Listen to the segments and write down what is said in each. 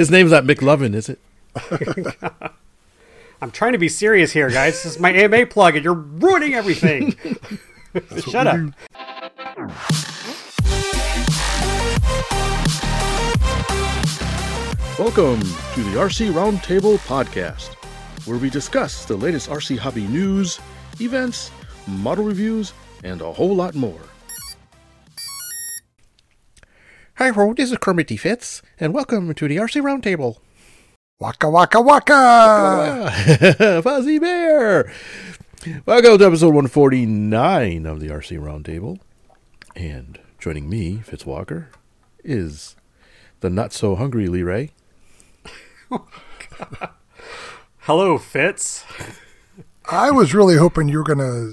His name's not McLovin, is it? I'm trying to be serious here, guys. This is my AMA plug, and you're ruining everything. Shut up. Welcome to the RC Roundtable Podcast, where we discuss the latest RC hobby news, events, model reviews, and a whole lot more. Hi, ho, this is Kermit D. Fitz, and welcome to the RC Roundtable. Waka waka waka! Fuzzy Bear! Welcome to episode 149 of the RC Roundtable. And joining me, Fitz Walker, is the not so hungry Lee Ray. Hello, Fitz. I was really hoping you were gonna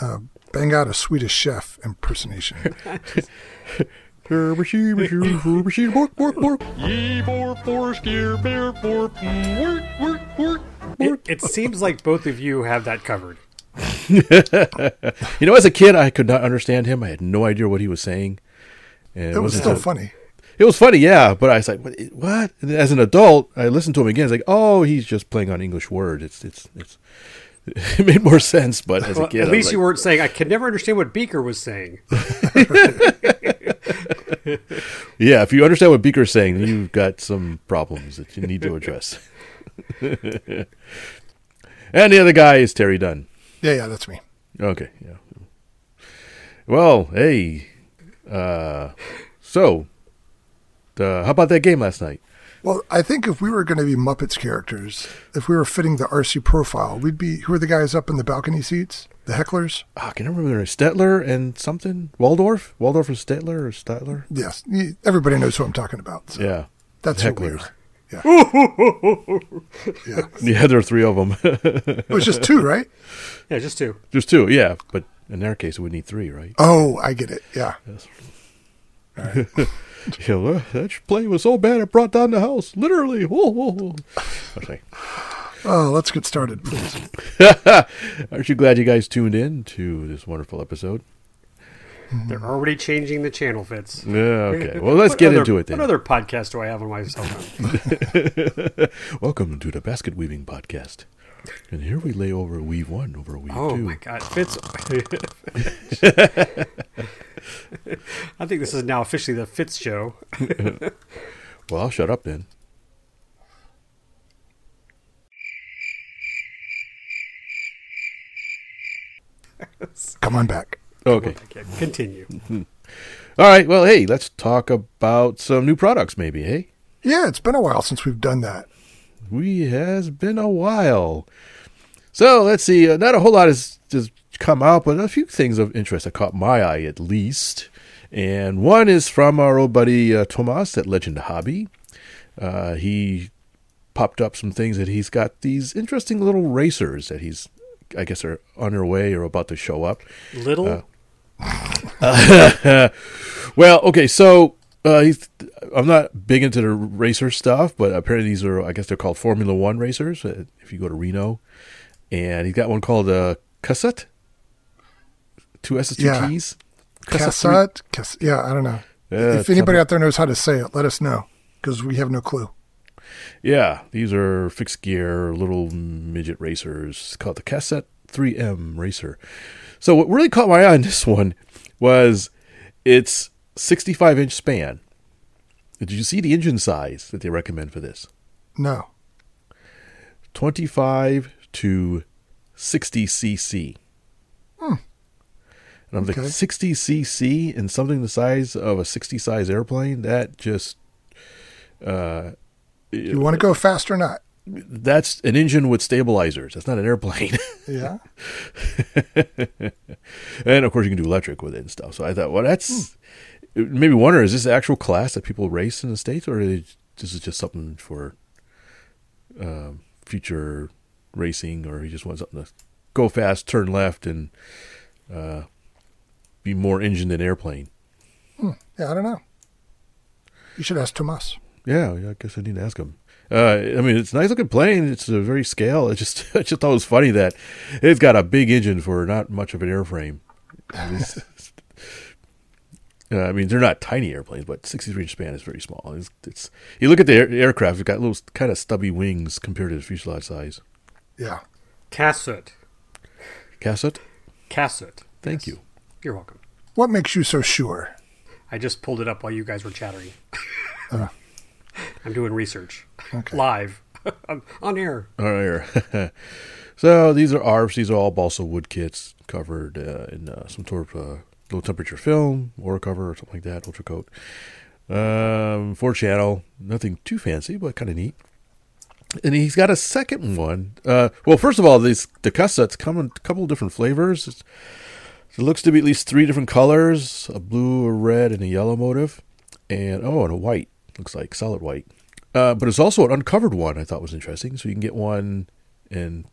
uh, bang out a Swedish chef impersonation. It, it seems like both of you have that covered. you know, as a kid, I could not understand him. I had no idea what he was saying. And It was wasn't still until- funny. It was funny, yeah, but I was like, "What? what?" And as an adult, I listened to him again. It's like, "Oh, he's just playing on English words." It's it's it's. It made more sense, but as Well, a kid, at I least like, you weren't saying, I could never understand what Beaker was saying. Yeah, if you understand what Beaker's saying, then you've got some problems that you need to address. and the other guy is Terry Dunn. Yeah, yeah, that's me. Okay, yeah. Well, hey, uh, so, uh, how about that game last night? Well, I think if we were going to be Muppets characters, if we were fitting the RC profile, we'd be who are the guys up in the balcony seats? The hecklers? Oh, I can never remember Stetler and something Waldorf, Waldorf and Stetler or Stetler. Yes, everybody knows who I'm talking about. So Yeah, that's who hecklers. are. Yeah, Yeah, there are three of them. it was just two, right? Yeah, just two. Just two, yeah. But in their case, it would need three, right? Oh, I get it. Yeah, Yeah, that play was so bad it brought down the house, literally. Whoa, whoa, whoa. Okay. Oh, let's get started, please. Aren't you glad you guys tuned in to this wonderful episode? They're already changing the channel, Fitz. Yeah, okay. Well, let's get other- into it then. What other podcast do I have on my cell phone? Welcome to the Basket Weaving Podcast. And here we lay over weave one over weave Oh two. my God, Fitz! I think this is now officially the Fitz show. Well, I'll shut up then. Come on back. Okay. Okay, continue. All right. Well, hey, let's talk about some new products, maybe. Hey, Yeah, it's been a while since we've done that. we has been a while. So let's see. Uh, not a whole lot has has come out, but a few things of interest that caught my eye at least. And one is from our old buddy uh, Tomas at Legend Hobby. Uh, he popped up some things that he's got these interesting little racers that he's, I guess, are on their way or about to show up. Little. Well, okay, so uh, he's, I'm not big into the racer stuff, but apparently these are, I guess they're called Formula One racers. uh, If you go to Reno, and he's got one called uh, Cassutt, two S's, two Yeah. T's. Cassutt? Cass- yeah, I don't know. Yeah, if anybody something- out there knows how to say it, let us know because we have no clue. Yeah, these are fixed gear little midget racers It's called the Cassutt 3M Racer. So what really caught my eye on this one was its 65 inch span. Did you see the engine size that they recommend for this? No. 25 to 60 cc. Hmm. And I'm Okay. like, 60 cc and something the size of a 60 size airplane? That just. Uh, You want to go fast or not? that's an engine with stabilizers. That's not an airplane. Yeah. and of course, you can do electric with it and stuff. So I thought, well, that's. It made me wonder is this the actual class that people race in the States, or is this is just something for um, future racing, or he just wants something to go fast, turn left, and uh, be more engine than airplane? Yeah, I don't know. You should ask Tomas. Yeah, yeah, I guess I need to ask him. Uh, I mean, it's a nice looking plane. It's a very scale. It just, I just thought it was funny that it's got a big engine for not much of an airframe. Uh, I mean, they're not tiny airplanes, but 63 inch span is very small. It's, it's you look at the air, aircraft; it's got little kind of stubby wings compared to the fuselage size. Yeah. Cassutt. Cassutt, Cassutt. thank Yes. you. You're welcome. What makes you so sure? I just pulled it up while you guys were chattering. I'm doing research Okay. live on, air. on air. So these are ARFs. These are all balsa wood kits covered uh, in uh, some sort of uh, low temperature film or cover or something like that, UltraCote. Um, four channel, nothing too fancy, but kind of neat. And he's got a second one. Uh, well, first of all, these the Cassutts come in a couple of different flavors. It's, it looks to be at least three different colors: a blue, a red, and a yellow motive, and oh, and a white. Looks like solid white. Uh, but it's also an uncovered one. I thought was interesting. So you can get one in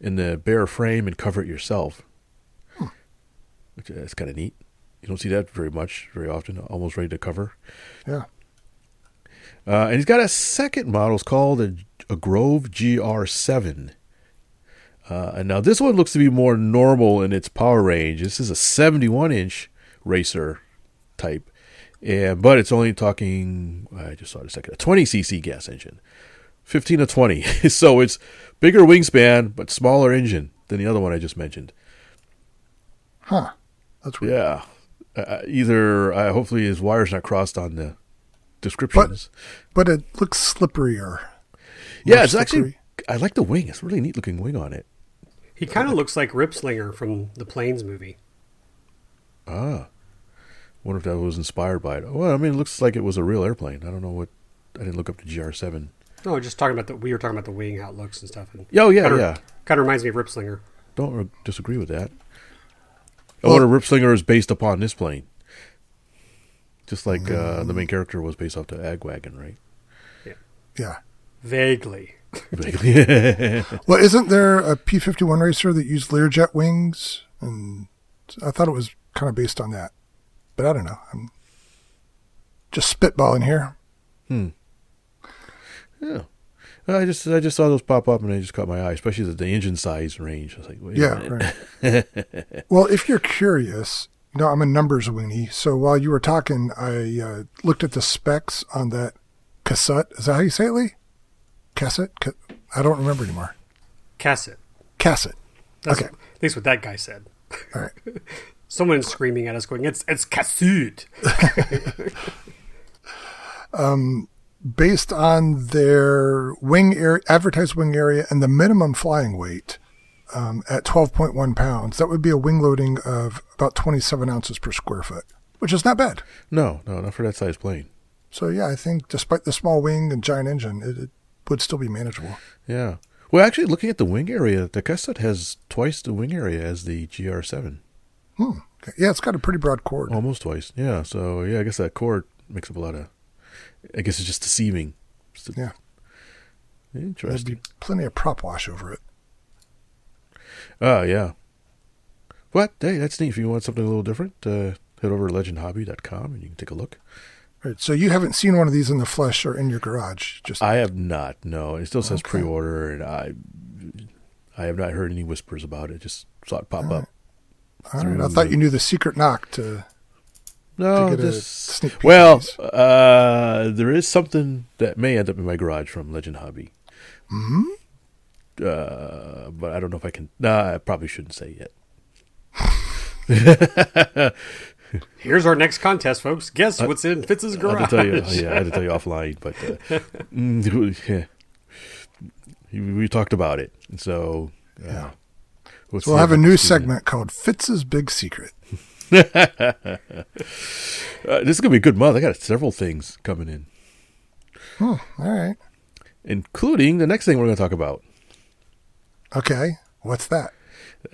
in the bare frame and cover it yourself, which uh, is kind of neat. You don't see that very much, very often. Almost ready to cover. Yeah. Uh, and he's got a second model. It's called a, a Grove GR7. Uh, and now this one looks to be more normal in its power range. This is a 71 inch racer type, and but it's only talking. I just saw it a second. A 20 cc gas engine, 15 to 20. so it's bigger wingspan but smaller engine than the other one I just mentioned. Huh. That's weird. Yeah. Uh, either uh, hopefully his wires not crossed on the descriptions. But but it looks slipperier. yeah, more it's actually. I like the wing. It's a really neat looking wing on it. He kind of looks like Ripslinger from the Planes movie. Ah. Wonder if that was inspired by it. Well, I mean, it looks like it was a real airplane. I don't know what. I didn't look up the GR7. No, just talking about the. We were talking about the wing, how it looks and stuff. And Oh yeah, kinda, yeah. Kind of reminds me of Ripslinger. Don't re- disagree with that. I Well- wonder if Ripslinger is based upon this plane. Just like uh, the main character was based off the Agwagon, right? Yeah. Vaguely. Vaguely. Well, isn't there a P 51 racer that used Learjet wings? And I thought it was kind of based on that. But I don't know. I'm just spitballing here. Hmm. Yeah. I just I just saw those pop up and they just caught my eye, especially the, the engine size range. I was like, wait Yeah, minute. right. well, if you're curious, you know, I'm a numbers weenie. So while you were talking, I uh, looked at the specs on that Cassutt. Is that how you say it, Lee? Cassutt? Ca- I don't remember anymore. Cassutt. Cassutt. That's Okay. at least what that guy said. All right. Someone's screaming at us, going, "It's it's cassette." based on their wing area, advertised wing area, and the minimum flying weight um, at 12.1 pounds, that would be a wing loading of about 27 ounces per square foot, which is not bad. No, no, not for that size plane. So yeah, I think despite the small wing and giant engine, it, it would still be manageable. Yeah. Well, actually, looking at the wing area, the Cassutt has twice the wing area as the GR7. Hmm. Yeah, it's got a pretty broad chord. Almost twice. Yeah. So yeah, I guess that cord makes up a lot of. I guess it's just deceiving. Just a- Yeah. There'd Interesting. be plenty of prop wash over it. Oh yeah. But hey, that's neat. If you want something a little different, uh, head over to legendhobby.com and you can take a look. Right. So you haven't seen one of these in the flesh or in your garage. Just I have not. No, it still says Okay. pre-order, and I, I have not heard any whispers about it. Just saw it pop up. All right. I thought you knew the secret knock to. No, to get a just sneak peek well, uh, there is something that may end up in my garage from Legend Hobby. Hmm? Uh, but I don't know if I can. Nah, I probably shouldn't say yet. Here's our next contest, folks. Guess what's in Fitz's I had to garage? tell you. Yeah, I had to tell you offline, but uh, mm, yeah. we we talked about it, so uh, Yeah. What's we'll have a new segment called Fitz's Big Secret. Uh, this is gonna be a good month. I got several things coming in, Hmm. All right. including the next thing we're going to talk about. Okay. What's that?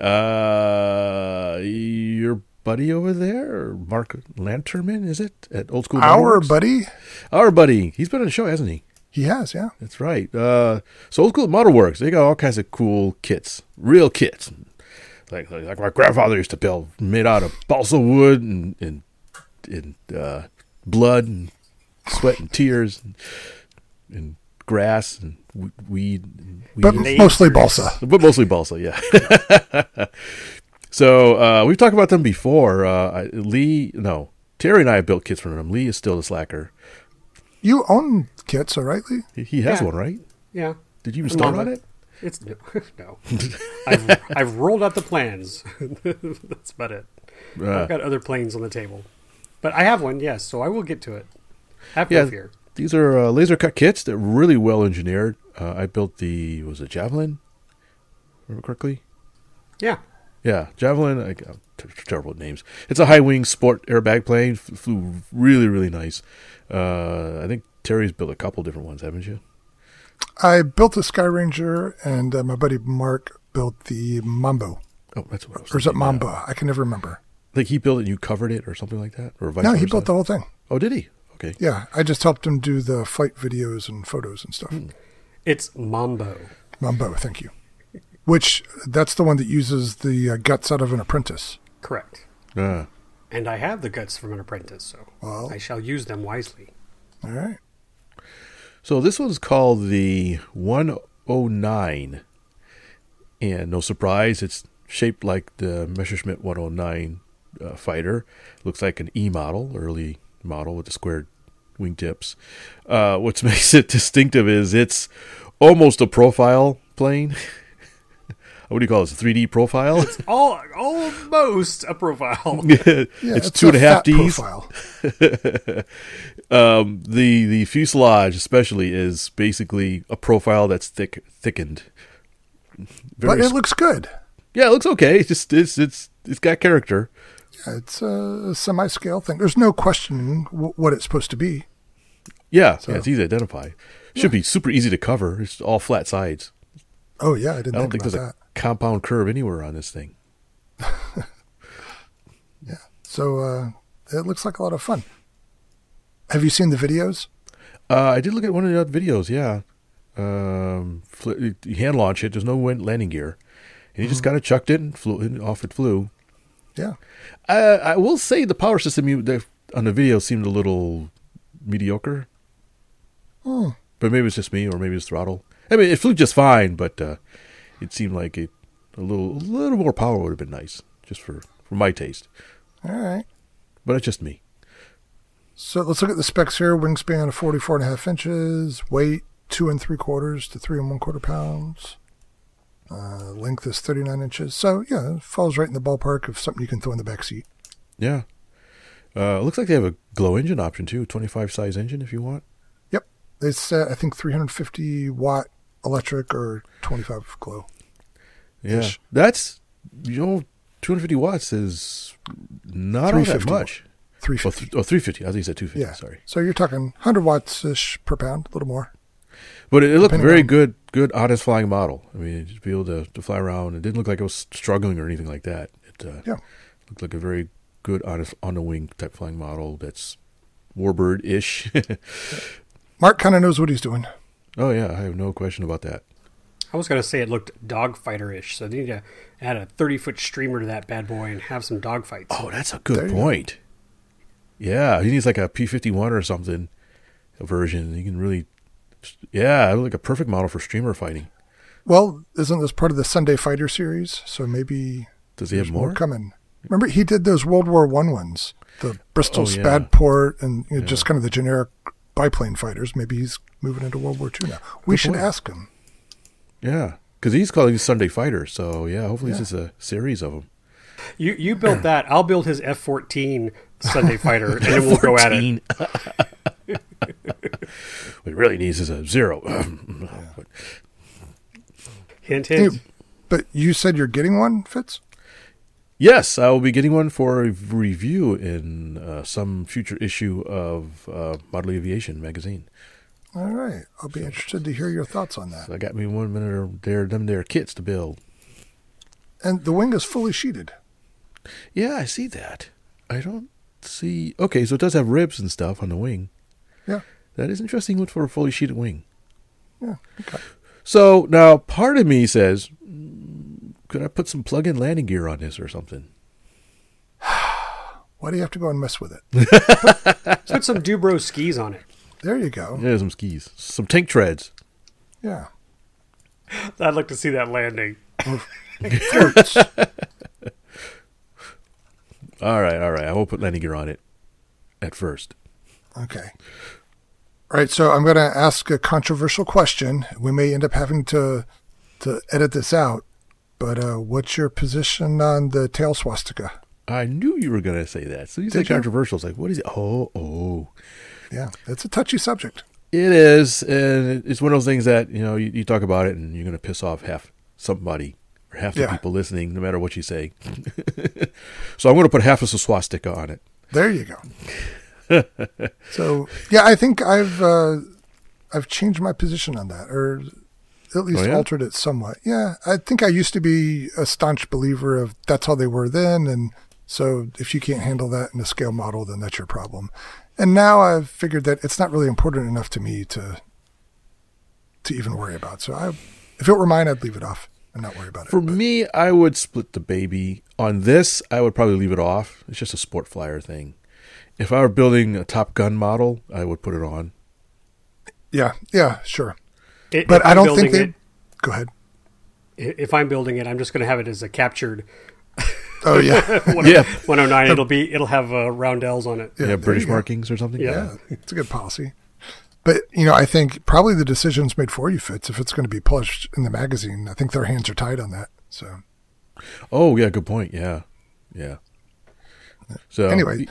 Uh, your buddy over there, Mark Lanterman, is it at Old School? Our Motorworks? buddy? our buddy. He's been on the show, hasn't he? He has, yeah. That's right. Uh, so Old School Model Works, they got all kinds of cool kits, real kits, like like, like my grandfather used to build, made out of balsa wood and and, and uh, blood and sweat and tears and, and grass and weed. And But weeds. mostly balsa. But mostly balsa, yeah. so uh, we've talked about them before. Uh, Lee, no, Terry and I have built kits from him. Lee is still the slacker. You own kits, all right, Lee? He, he has Yeah. one, right? Yeah. Did you even start Mamba. on it? It's no. no. I've, I've rolled out the plans. That's about it. Uh, I've got other planes on the table. But I have one, yes, so I will get to it. Have Yeah. no fear. These are uh, laser cut kits. They're really well engineered. Uh, I built the was it Javelin? Remember correctly? Yeah. Yeah, Javelin. I, uh, t- terrible with names. It's a high wing sport airbag plane. F- flew really really nice. Uh, I think Terry's built a couple different ones, haven't you? I built the Sky Ranger, and uh, my buddy Mark built the Mambo. Oh, that's what I was. Or is it thinking, Mamba? I can never remember. I think he built it. and You covered it or something like that, or vice No, he versa? built the whole thing. Oh, did he? Okay. Yeah, I just helped him do the flight videos and photos and stuff. It's Mambo. Mambo, thank you. Which, that's the one that uses the uh, guts out of an apprentice. Correct. Uh, And I have the guts from an apprentice, so Well. I shall use them wisely. All right. So this one's called the 109. And no surprise, it's shaped like the Messerschmitt 109 uh, fighter. Looks like an E model, early model with the squared wingtips. Uh, what makes it distinctive is it's almost a profile plane. what do you call it? It's a 3D profile? It's all almost a profile. Yeah, it's, two and a half fat Ds. Profile. um, the the fuselage especially is basically a profile that's thick thickened. But it looks good. yeah, it looks okay. It's just it's it's it's got character. Yeah, it's a semi-scale thing. There's no questioning w- what it's supposed to be. Yeah, So- yeah it's easy to identify. Should be super easy to cover. It's all flat sides. Oh yeah, I didn't I don't think, think about there's that. Compound curve anywhere on this thing. Yeah. So uh, it looks like a lot of fun. Have you seen the videos? Uh, I did look at one of the other videos. Yeah, um, fl- hand launch it. There's no wind- landing gear, and he just kind of chucked it and flew and off it flew. Yeah. Uh, I will say the power system you the, on the video seemed a little mediocre, Hmm. but maybe it's just me or maybe it's throttle. I mean, it flew just fine, but uh, it seemed like it, a little a little more power would have been nice, just for for my taste. All right. But it's just me. So let's look at the specs here. Wingspan of 44 and a half inches. Weight, two and three quarters to three and one quarter pounds. Uh, length is 39 inches. So, yeah, it falls right in the ballpark of something you can throw in the back seat. Yeah. Uh, looks like they have a glow engine option too, 25 size engine if you want. Yep. It's, uh, I think, 350 watt electric or 25 glow. Yeah, Ish. that's you know, 250 watts is not all that 350 much. Oh, 350. th- oh, 350. I think you said 250. yeah. Sorry, So you're talking 100 watts ish per pound, a little more. but it, it looked very on- good, good honest flying model. I mean, to be able to, to fly around. It didn't look like it was struggling or anything like that. It uh, Yeah. looked like a very good honest on the wing type flying model. That's warbird ish. Mark kind of knows what he's doing. Oh yeah, I have no question about that. I was going to say it looked dogfighter-ish, so they need to add a 30-foot streamer to that bad boy and have some dogfights. Oh, that's a good you go. point. Yeah, he needs like a P fifty one or something, a version. He can really, yeah, like a perfect model for streamer fighting. Well, isn't this part of the Sunday Fighter series? So maybe Does he have There's more? coming. Remember, he did those World War One ones, the Bristol Oh, yeah. Spadport, and you know, Yeah. just kind of the generic biplane fighters. Maybe he's moving into World War II now. We Good should point. ask him. Yeah, because he's calling these Sunday fighters. So yeah, hopefully Yeah. it's just a series of them. You you build that. I'll build his F-14 Sunday fighter, and then we'll go at it. what he really needs is a zero. Hint, Hey, hint. but you said you're getting one, Fitz. Yes, I will be getting one for a review in uh, some future issue of uh, Model Aviation magazine. All right, I'll be interested to hear your thoughts on that. So I got me one minute their them their kits to build. And the wing is fully sheeted. Yeah, I see that. I don't see. Okay, so it does have ribs and stuff on the wing. Yeah. That is interesting for a fully sheeted wing. Yeah. Okay. So now part of me says, could I put some plug-in landing gear on this or something? Why do you have to go and mess with it? Put some Dubro skis on it. There you go. Yeah, some skis, some tank treads. Yeah. I'd like to see that landing. All right, all right. I won't put landing gear on it. at first. Okay. All right, so I'm going to ask a controversial question. We may end up having to to edit this out, but uh, what's your position on the tail swastika? I knew you were going to say that. So you say controversial. It's like, what is it? Oh, oh. Yeah, it's a touchy subject. It is, and it's one of those things that you know you, you talk about it, and you're going to piss off half somebody or half the Yeah. people listening, no matter what you say. so I'm going to put half a swastika on it. There you go. so yeah, I think I've uh, I've changed my position on that, or at least Oh, yeah? altered it somewhat. Yeah, I think I used to be a staunch believer of that's how they were then, and so if you can't handle that in a scale model, then that's your problem. And now I've figured that it's not really important enough to me to to even worry about. So I, if it were mine, I'd leave it off and not worry about it. For me, I would split the baby. On this, I would probably leave it off. It's just a sport flyer thing. If I were building a Top Gun model, I would put it on. yeah, yeah, sure. I- But I don't think building they. Go ahead. if I'm building it, I'm just going to have it as a captured Oh yeah, Yeah. 109. It'll be it'll have uh, roundels on it. Yeah, there British markings or something. Yeah. Yeah, it's a good policy. But you know, I think probably the decision's made for you, Fitz. If it's going to be published in the magazine, I think their hands are tied on that. So Oh, yeah. Good point. Yeah. Yeah. So anyway,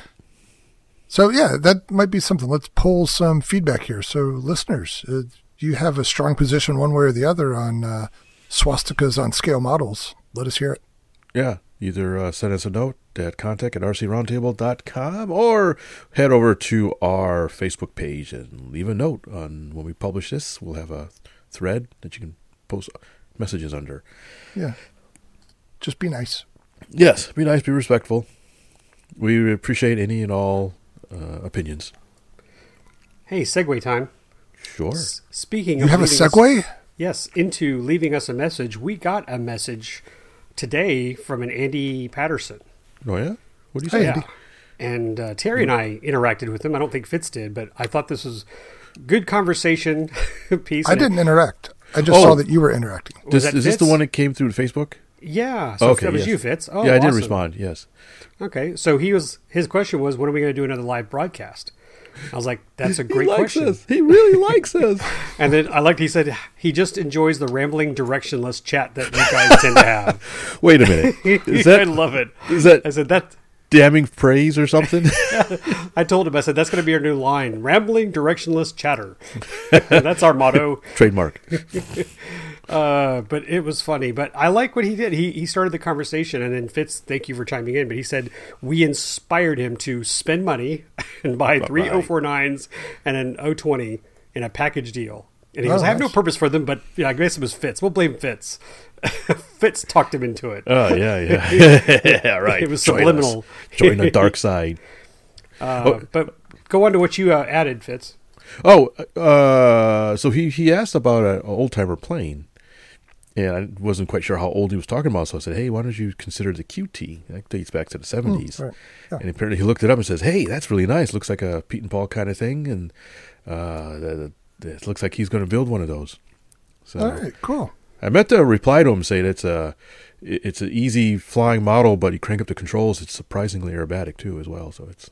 so yeah, that might be something. Let's pull some feedback here. So listeners, uh, you have a strong position one way or the other on uh, swastikas on scale models. Let us hear it. Yeah, either uh, send us a note at contact at rcroundtable.com or head over to our Facebook page and leave a note on when we publish this. We'll have a thread that you can post messages under. Yeah, just be nice. Yes, be nice, be respectful. We appreciate any and all uh, opinions. Hey, segue time. Sure. S- Speaking You of have a leaving us- yes, into leaving us a message. We got a message today from an Andy Patterson. Oh, yeah? What do you Hey, say? Yeah. Andy. And uh, Terry and I interacted with him. I don't think Fitz did, but I thought this was good conversation piece. I didn't interact. I just Oh. saw that you were interacting. Was This, that is this the one that came through Facebook? Yeah. So Okay, that was yes. you, Fitz. Oh, yeah, I did respond. Yes. Okay. So he was. His question was, when are we going to do another live broadcast? I was like, that's a great he likes question. us. He really likes us. And then I liked he said he just enjoys the rambling, directionless chat that you guys tend to have. Wait a minute. Is that, I love it. is that I said that. damning praise or something? I told him I said that's going to be our new line: rambling, directionless chatter. that's our motto. Trademark. Uh, but it was funny. But I like what he did. He he started the conversation, and then Fitz, thank you for chiming in. But he said we inspired him to spend money and buy three Right. 049s and an 020 in a package deal. And he Oh, goes, I have no purpose for them, but yeah, I guess it was Fitz. We'll blame Fitz. Fitz talked him into it. Oh yeah, yeah, yeah. Right. It was Join us. subliminal. Join the dark side. Uh, But go on to what you uh, added, Fitz. Oh, uh, so he he asked about an old timer plane, and I wasn't quite sure how old he was talking about. So I said, "Hey, why don't you consider the QT? That dates back to the seventies. right. Yeah. And apparently, he looked it up and says, "Hey, that's really nice. Looks like a Pietenpol kind of thing, and uh, the, the, it looks like he's going to build one of those." So All right, cool. I meant to reply to him say that it's a it's an easy flying model, but you crank up the controls, it's surprisingly aerobatic too as well. So it's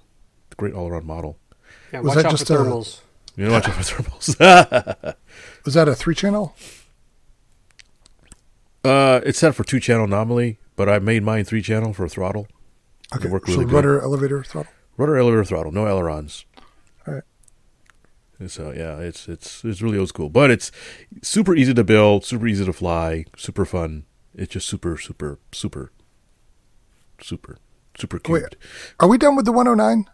a great all around model. Yeah, Was watch that out just for a- thermals. You know, watch out for thermals. Was that a three channel? Uh, it's set for two channel nominally, but I made mine three channel for throttle. Okay, worked so really good. rudder, elevator, throttle. Rudder, elevator, throttle, no ailerons. All right. So yeah, it's it's it's really old school, but it's super easy to build, super easy to fly, super fun. It's just super, super, super, super, super cute. Wait. Are we done with the 109?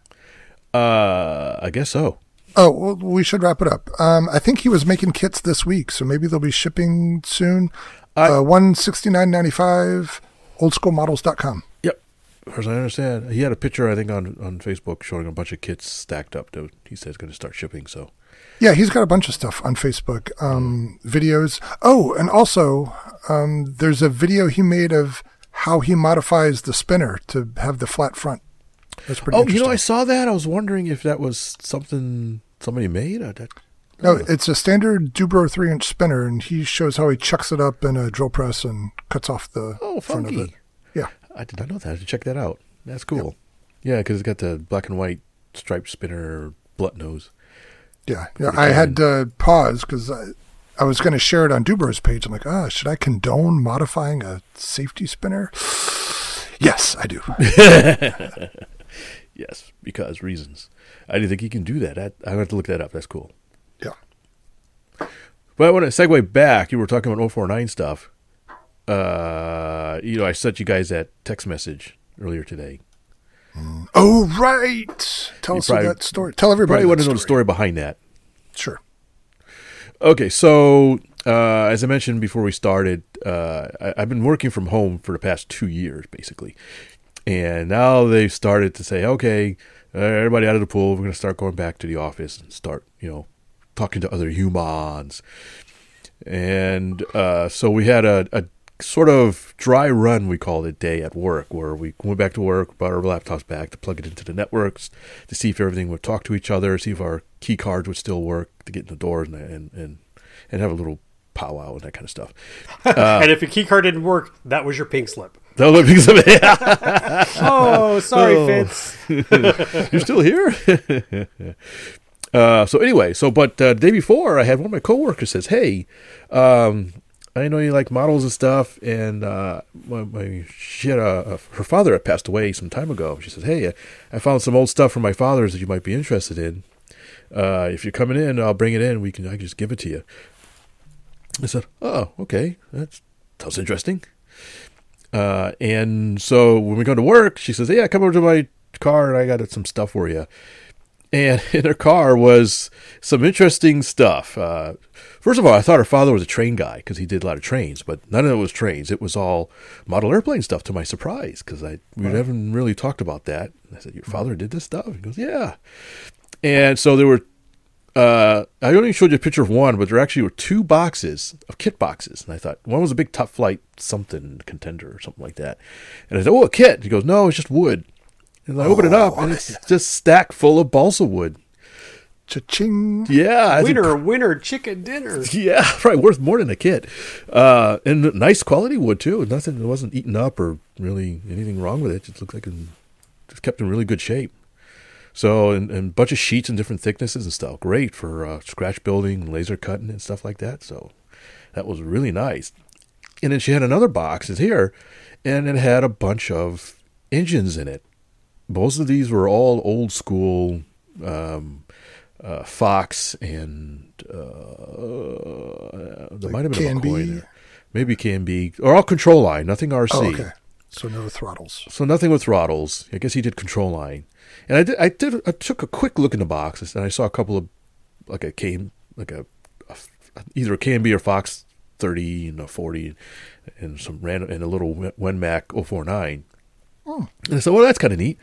Uh, I guess so. Oh, well, we should wrap it up. Um, I think he was making kits this week, so maybe they'll be shipping soon. I- uh, 169.95 oldschoolmodels.com. Yep. As I understand, he had a picture I think on on Facebook showing a bunch of kits stacked up. That he says going to start shipping. So Yeah, he's got a bunch of stuff on Facebook, um, videos. Oh, and also, um, there's a video he made of how he modifies the spinner to have the flat front. That's pretty oh, you know, I saw that. I was wondering if that was something somebody made. I, that, no, it's a standard Dubro three inch spinner, and he shows how he chucks it up in a drill press and cuts off the oh, front of it. Yeah. I did not know that. I should check that out. That's cool. Yeah, because it's got the black and white striped spinner blunt nose. Yeah, yeah. I had to pause because I, I was going to share it on Dubro's page. I'm like, ah, should I condone modifying a safety spinner? Yes, I do. Yes, because reasons. I didn't think he can do that. I, I have to look that up. That's cool. But I want to segue back. You were talking about 049 stuff. Uh, you know, I sent you guys that text message earlier today. Oh, right. Tell You us probably- that story. Tell everybody. Probably want to know the story behind that. Sure. Okay, so uh, as I mentioned before we started, uh, I, I've been working from home for the past two years, basically, and now they've started to say, okay, everybody out of the pool, we're going to start going back to the office and start, you know, talking to other humans, and uh, so we had a, a sort of dry run, we called it, day at work, where we went back to work, brought our laptops back to plug it into the networks to see if everything would talk to each other, see if our key cards would still work to get in the doors and and and, and have a little powwow and that kind of stuff. and if your key card didn't work, that was your pink slip. That was because of it. Oh, sorry, Oh. Fitz. You're still here. Uh, so anyway, so but uh, the day before, I had one of my coworkers says, "Hey, um, I know you like models and stuff, and uh, my, my she had a, a her father had passed away some time ago. She says, "Hey, I found some old stuff from my father's that you might be interested in. Uh, if you're coming in, I'll bring it in. We can I can just give it to you." I said, "Oh, okay, that sounds interesting." Uh, and so when we go to work, she says, "Yeah, come over to my car, and I got some stuff for you." And in her car was some interesting stuff. Uh, first of all, I thought her father was a train guy because he did a lot of trains, but none of it was trains. It was all model airplane stuff. To my surprise, because I we haven't really talked about that. I said, "Your father did this stuff?" He goes, "Yeah." And so there were. Uh, I only showed you a picture of one, but there actually were two boxes of kit boxes, and I thought one was a big top flight something contender or something like that. And I said, "Oh, a kit." He goes, "No, it's just wood." And I open it up, and it's just stacked full of balsa wood. Cha-ching. Yeah, I think- Winner, winner, chicken dinner. yeah, right. worth more than a kit. Uh, and nice quality wood too. Nothing, it wasn't eaten up or really anything wrong with it. Just looked like it just kept in really good shape. So, and, and a bunch of sheets in different thicknesses and stuff. Great for uh, scratch building, laser cutting, and stuff like that. So, that was really nice. And then she had another box, is here, and it had a bunch of engines in it. Most of these were all old school um, uh, Fox and uh, there might have been McCoy be? there. Maybe can be or all control line, nothing RC. Oh, okay. So no throttles. So nothing with throttles. I guess he did control line, and I did. I did. I took a quick look in the boxes, and I saw a couple of like a K, like a, a either a K&B or Fox thirty and a forty, and some random and a little Wenmac 049. And I said, well, that's kind of neat.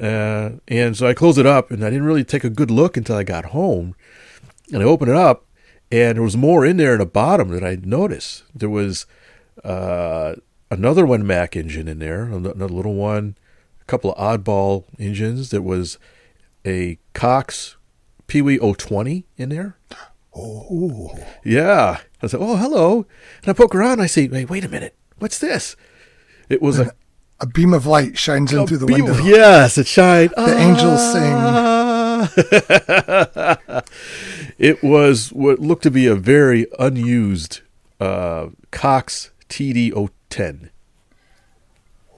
Uh, and so I closed it up, and I didn't really take a good look until I got home. And I opened it up, and there was more in there in the bottom that I noticed. There was uh, another Wenmac engine in there, another little one, a couple of oddball engines. There was a Cox Pee Wee 020 in there. Oh, Yeah. I said, oh, hello. And I poke around, and I say, hey, wait a minute. What's this? It was a a beam of light shines in through the beam- window. Yes, it shined. The angels sing. it was what looked to be a very unused uh, Cox TD010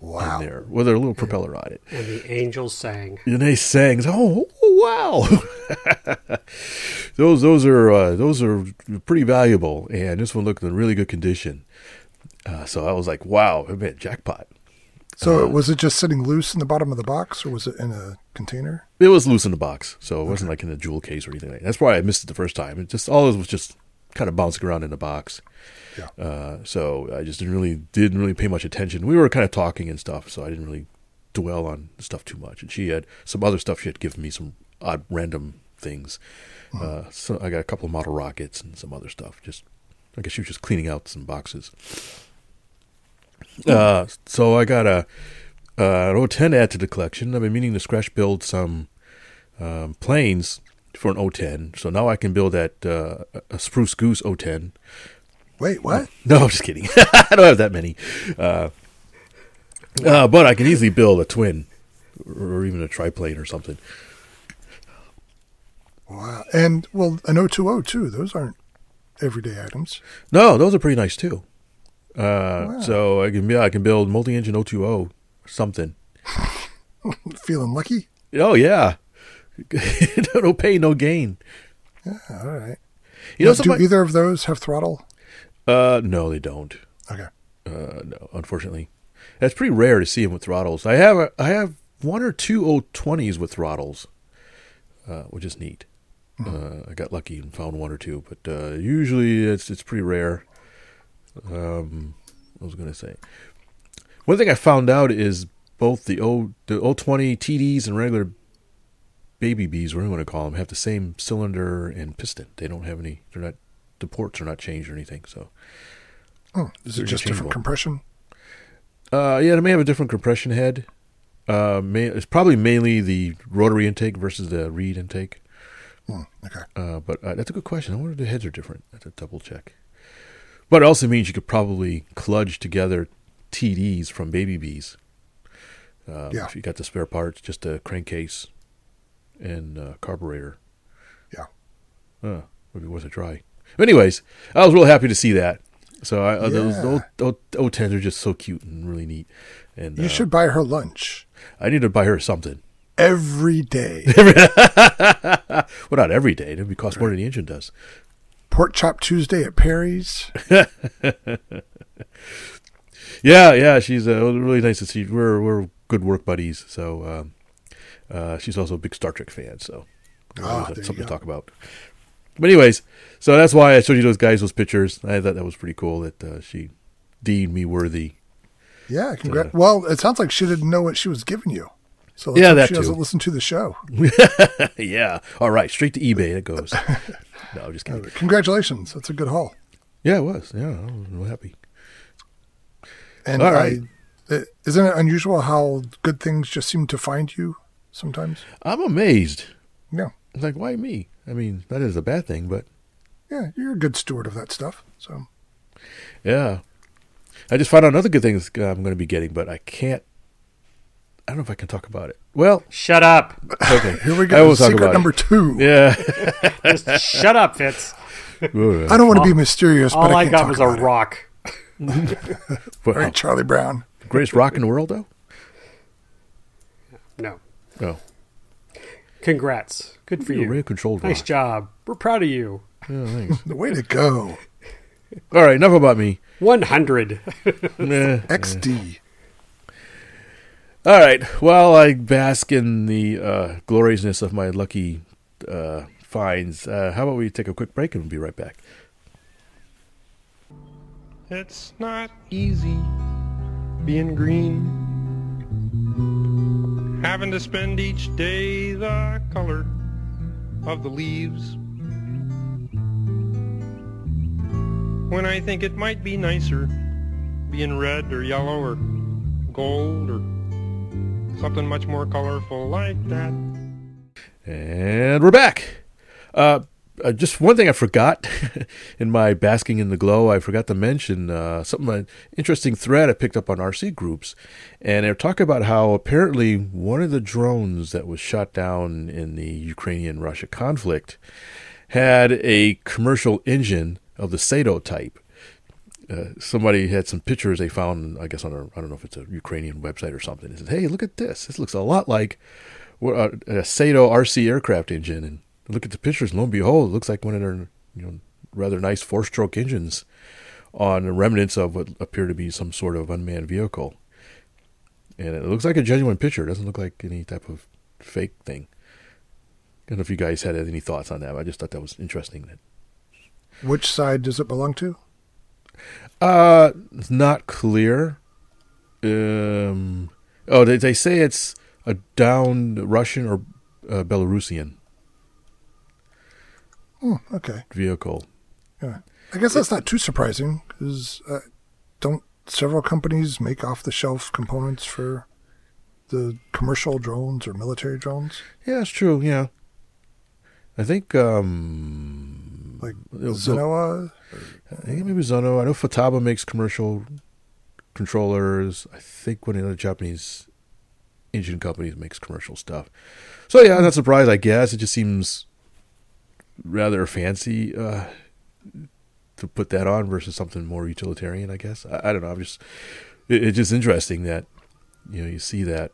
Wow. in there with a little propeller on it. And the angels sang. And they sang, "Oh, wow!" those those are uh, those are pretty valuable, and this one looked in really good condition. Uh, so I was like, "Wow, man, jackpot!" So Uh, was it just sitting loose in the bottom of the box, or was it in a container? It was loose in the box, so it wasn't like in a jewel case or anything. Like that. That's why I missed it the first time. It just all it was just kind of bouncing around in the box. Yeah. Uh, so I just didn't really didn't really pay much attention. We were kind of talking and stuff, so I didn't really dwell on stuff too much. And she had some other stuff. She had given me some odd random things. Uh, so I got a couple of model rockets and some other stuff. Just I guess she was just cleaning out some boxes. Uh, so I got a uh, an 010 add to the collection. I've been meaning to scratch build some um, planes for an O10, So now I can build that uh, a Spruce Goose O10. Wait, what? No, I'm just kidding. I don't have that many. Uh, uh, but I can easily build a twin or even a triplane or something. Wow. And well, an 020 too. Those aren't everyday items. No, those are pretty nice too. Uh, So I can yeah, I can build multi-engine 020 something. Feeling lucky? Oh yeah, no pain, no gain. Yeah, All right. You know, Now, do either of those have throttle? uh, no, they don't. Okay. Uh, no, unfortunately, that's pretty rare to see them with throttles. I have a, I have one or two 020s with throttles, uh, which is neat. Uh, I got lucky and found one or two, but uh, usually it's it's pretty rare. Um, what was I going to say? One thing I found out is both the O the 020 TDs and regular baby bees, whatever you want to call them, have the same cylinder and piston. They don't have any. They're not. The ports are not changed or anything. So Oh, is it just different compression? Uh, yeah, it may have a different compression head. Uh, may, it's probably mainly the rotary intake versus the reed intake. Hmm, okay. Uh, but uh, that's a good question. I wonder if the heads are different. That's a double check. But it also means you could probably kludge together TDs from baby bees. Uh, Yeah. If you got the spare parts, just a crankcase and uh, carburetor. Yeah. Uh, would be worth a try. Anyways, I was real happy to see that. So I, uh, those Yeah. those O- O10s are just so cute and really neat. And You uh, should buy her lunch I need to buy her something. every day. Well, not every day. It would cost more than the engine does. Pork Chop Tuesday at Perry's. Yeah, yeah, she's uh, really nice to see. We're we're good work buddies. So um, uh, she's also a big Star Trek fan. So uh, Ah, something to talk about. But anyways, so that's why I showed you those guys those pictures. I thought that was pretty cool that uh, she deemed me worthy. Yeah, congrats. well, it sounds like she didn't know what she was giving you. So Yeah, that she too. doesn't listen to the show. yeah. All right, straight to eBay it goes. No, I'm just uh, kidding. Congratulations. That's a good haul. Yeah, it was. Yeah, I was real happy. And All right. I, it, isn't it unusual how good things just seem to find you sometimes? I'm amazed. Yeah. It's like, why me? I mean, that is a bad thing, but Yeah, you're a good steward of that stuff. So yeah. I just found out another good thing uh, I'm going to be getting, but I can't. I don't know if I can talk about it. Well, Shut up. okay. here we I go. will talk Secret about number it. two. Yeah. Just shut up, Fitz. I don't want to be mysterious, All but I, I can't got talk was a rock. What, All right, Charlie Brown. greatest rock in the world, though? No. Oh, Congrats. Good for you're a you. real controlled Nice rock. job. We're proud of you. Yeah, thanks. The way to go. All right, enough about me. 100. XD. All right. While I bask in the uh, gloriousness of my lucky uh, finds, uh, how about we take a quick break and we'll be right back? It's not easy being green. Having to spend each day the color of the leaves. When I think it might be nicer being red or yellow or gold or something much more colorful like that. And we're back. Uh, uh, just one thing I forgot in my basking in the glow, I forgot to mention uh, something, an interesting thread I picked up on RC groups, and they're talking about how apparently one of the drones that was shot down in the Ukrainian-Russia conflict had a commercial engine of the Saito type. Uh, somebody had some pictures they found, I guess on a, I don't know if it's a Ukrainian website or something. It says, "Hey, look at this! This looks a lot like what, a Saito RC aircraft engine." And look at the pictures. Lo and behold, it looks like one of their you know rather nice four-stroke engines on the remnants of what appear to be some sort of unmanned vehicle. And it looks like a genuine picture. It doesn't look like any type of fake thing. I don't know if you guys had any thoughts on that. I just thought that was interesting. Which side does it belong to? Uh, it's not clear. Um, oh, they they say it's a downed Russian or uh, Belarusian Hmm, okay. vehicle. Yeah. I guess that's not too surprising because uh, don't several companies make off the shelf components for the commercial drones or military drones? Yeah, that's true. Yeah, I think um, Like Zenoah? I think maybe Zono. I know Futaba makes commercial controllers. I think one of the other Japanese engine companies makes commercial stuff. So yeah, I'm not surprised. I guess it just seems rather fancy uh, to put that on versus something more utilitarian. I guess I, I don't know. I'm just it, it's just interesting that you know you see that.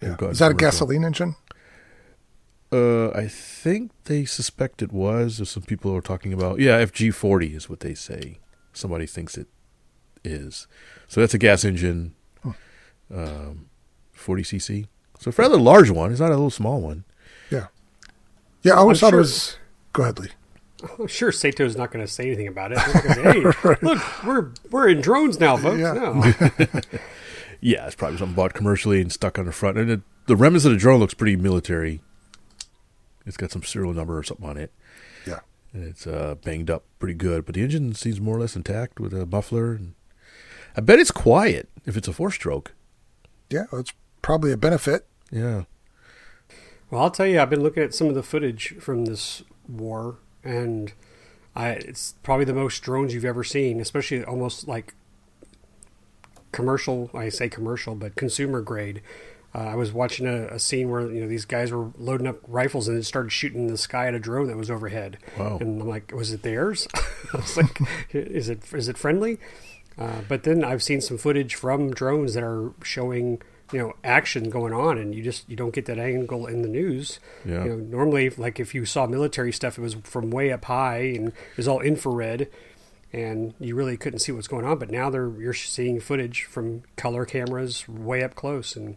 Yeah. Is that a gasoline engine? Uh, I think they suspect it was. There's some people are talking about. Yeah, FG40 is what they say. Somebody thinks it is. So that's a gas engine, um, 40 cc. So a rather large one. It's not a little small one. Yeah. Yeah, I always I'm thought sure- it was. Go ahead, Lee. I'm sure Saito's not going to say anything about it. He's not gonna say, hey, look, we're we're in drones now, folks. Yeah. No. Yeah, it's probably something bought commercially and stuck on the front. And it, the remnants of the drone looks pretty military. It's got some serial number or something on it. Yeah. and it's uh, banged up pretty good. But the engine seems more or less intact with a muffler. And I bet it's quiet if it's a four stroke. Yeah, well, it's probably a benefit. Yeah. Well, I'll tell you, I've been looking at some of the footage from this war, and I, it's probably the most drones you've ever seen, especially almost like commercial. I say commercial, but consumer grade. Uh, I was watching a, a scene where you know these guys were loading up rifles and then started shooting in the sky at a drone that was overhead. Wow. And I'm like, was it theirs? I was like, is it is it friendly? Uh, but then I've seen some footage from drones that are showing you know action going on, and you just you don't get that angle in the news. Yeah. You know, normally, like if you saw military stuff, it was from way up high and it was all infrared, and you really couldn't see what's going on. But now they're you're seeing footage from color cameras way up close, and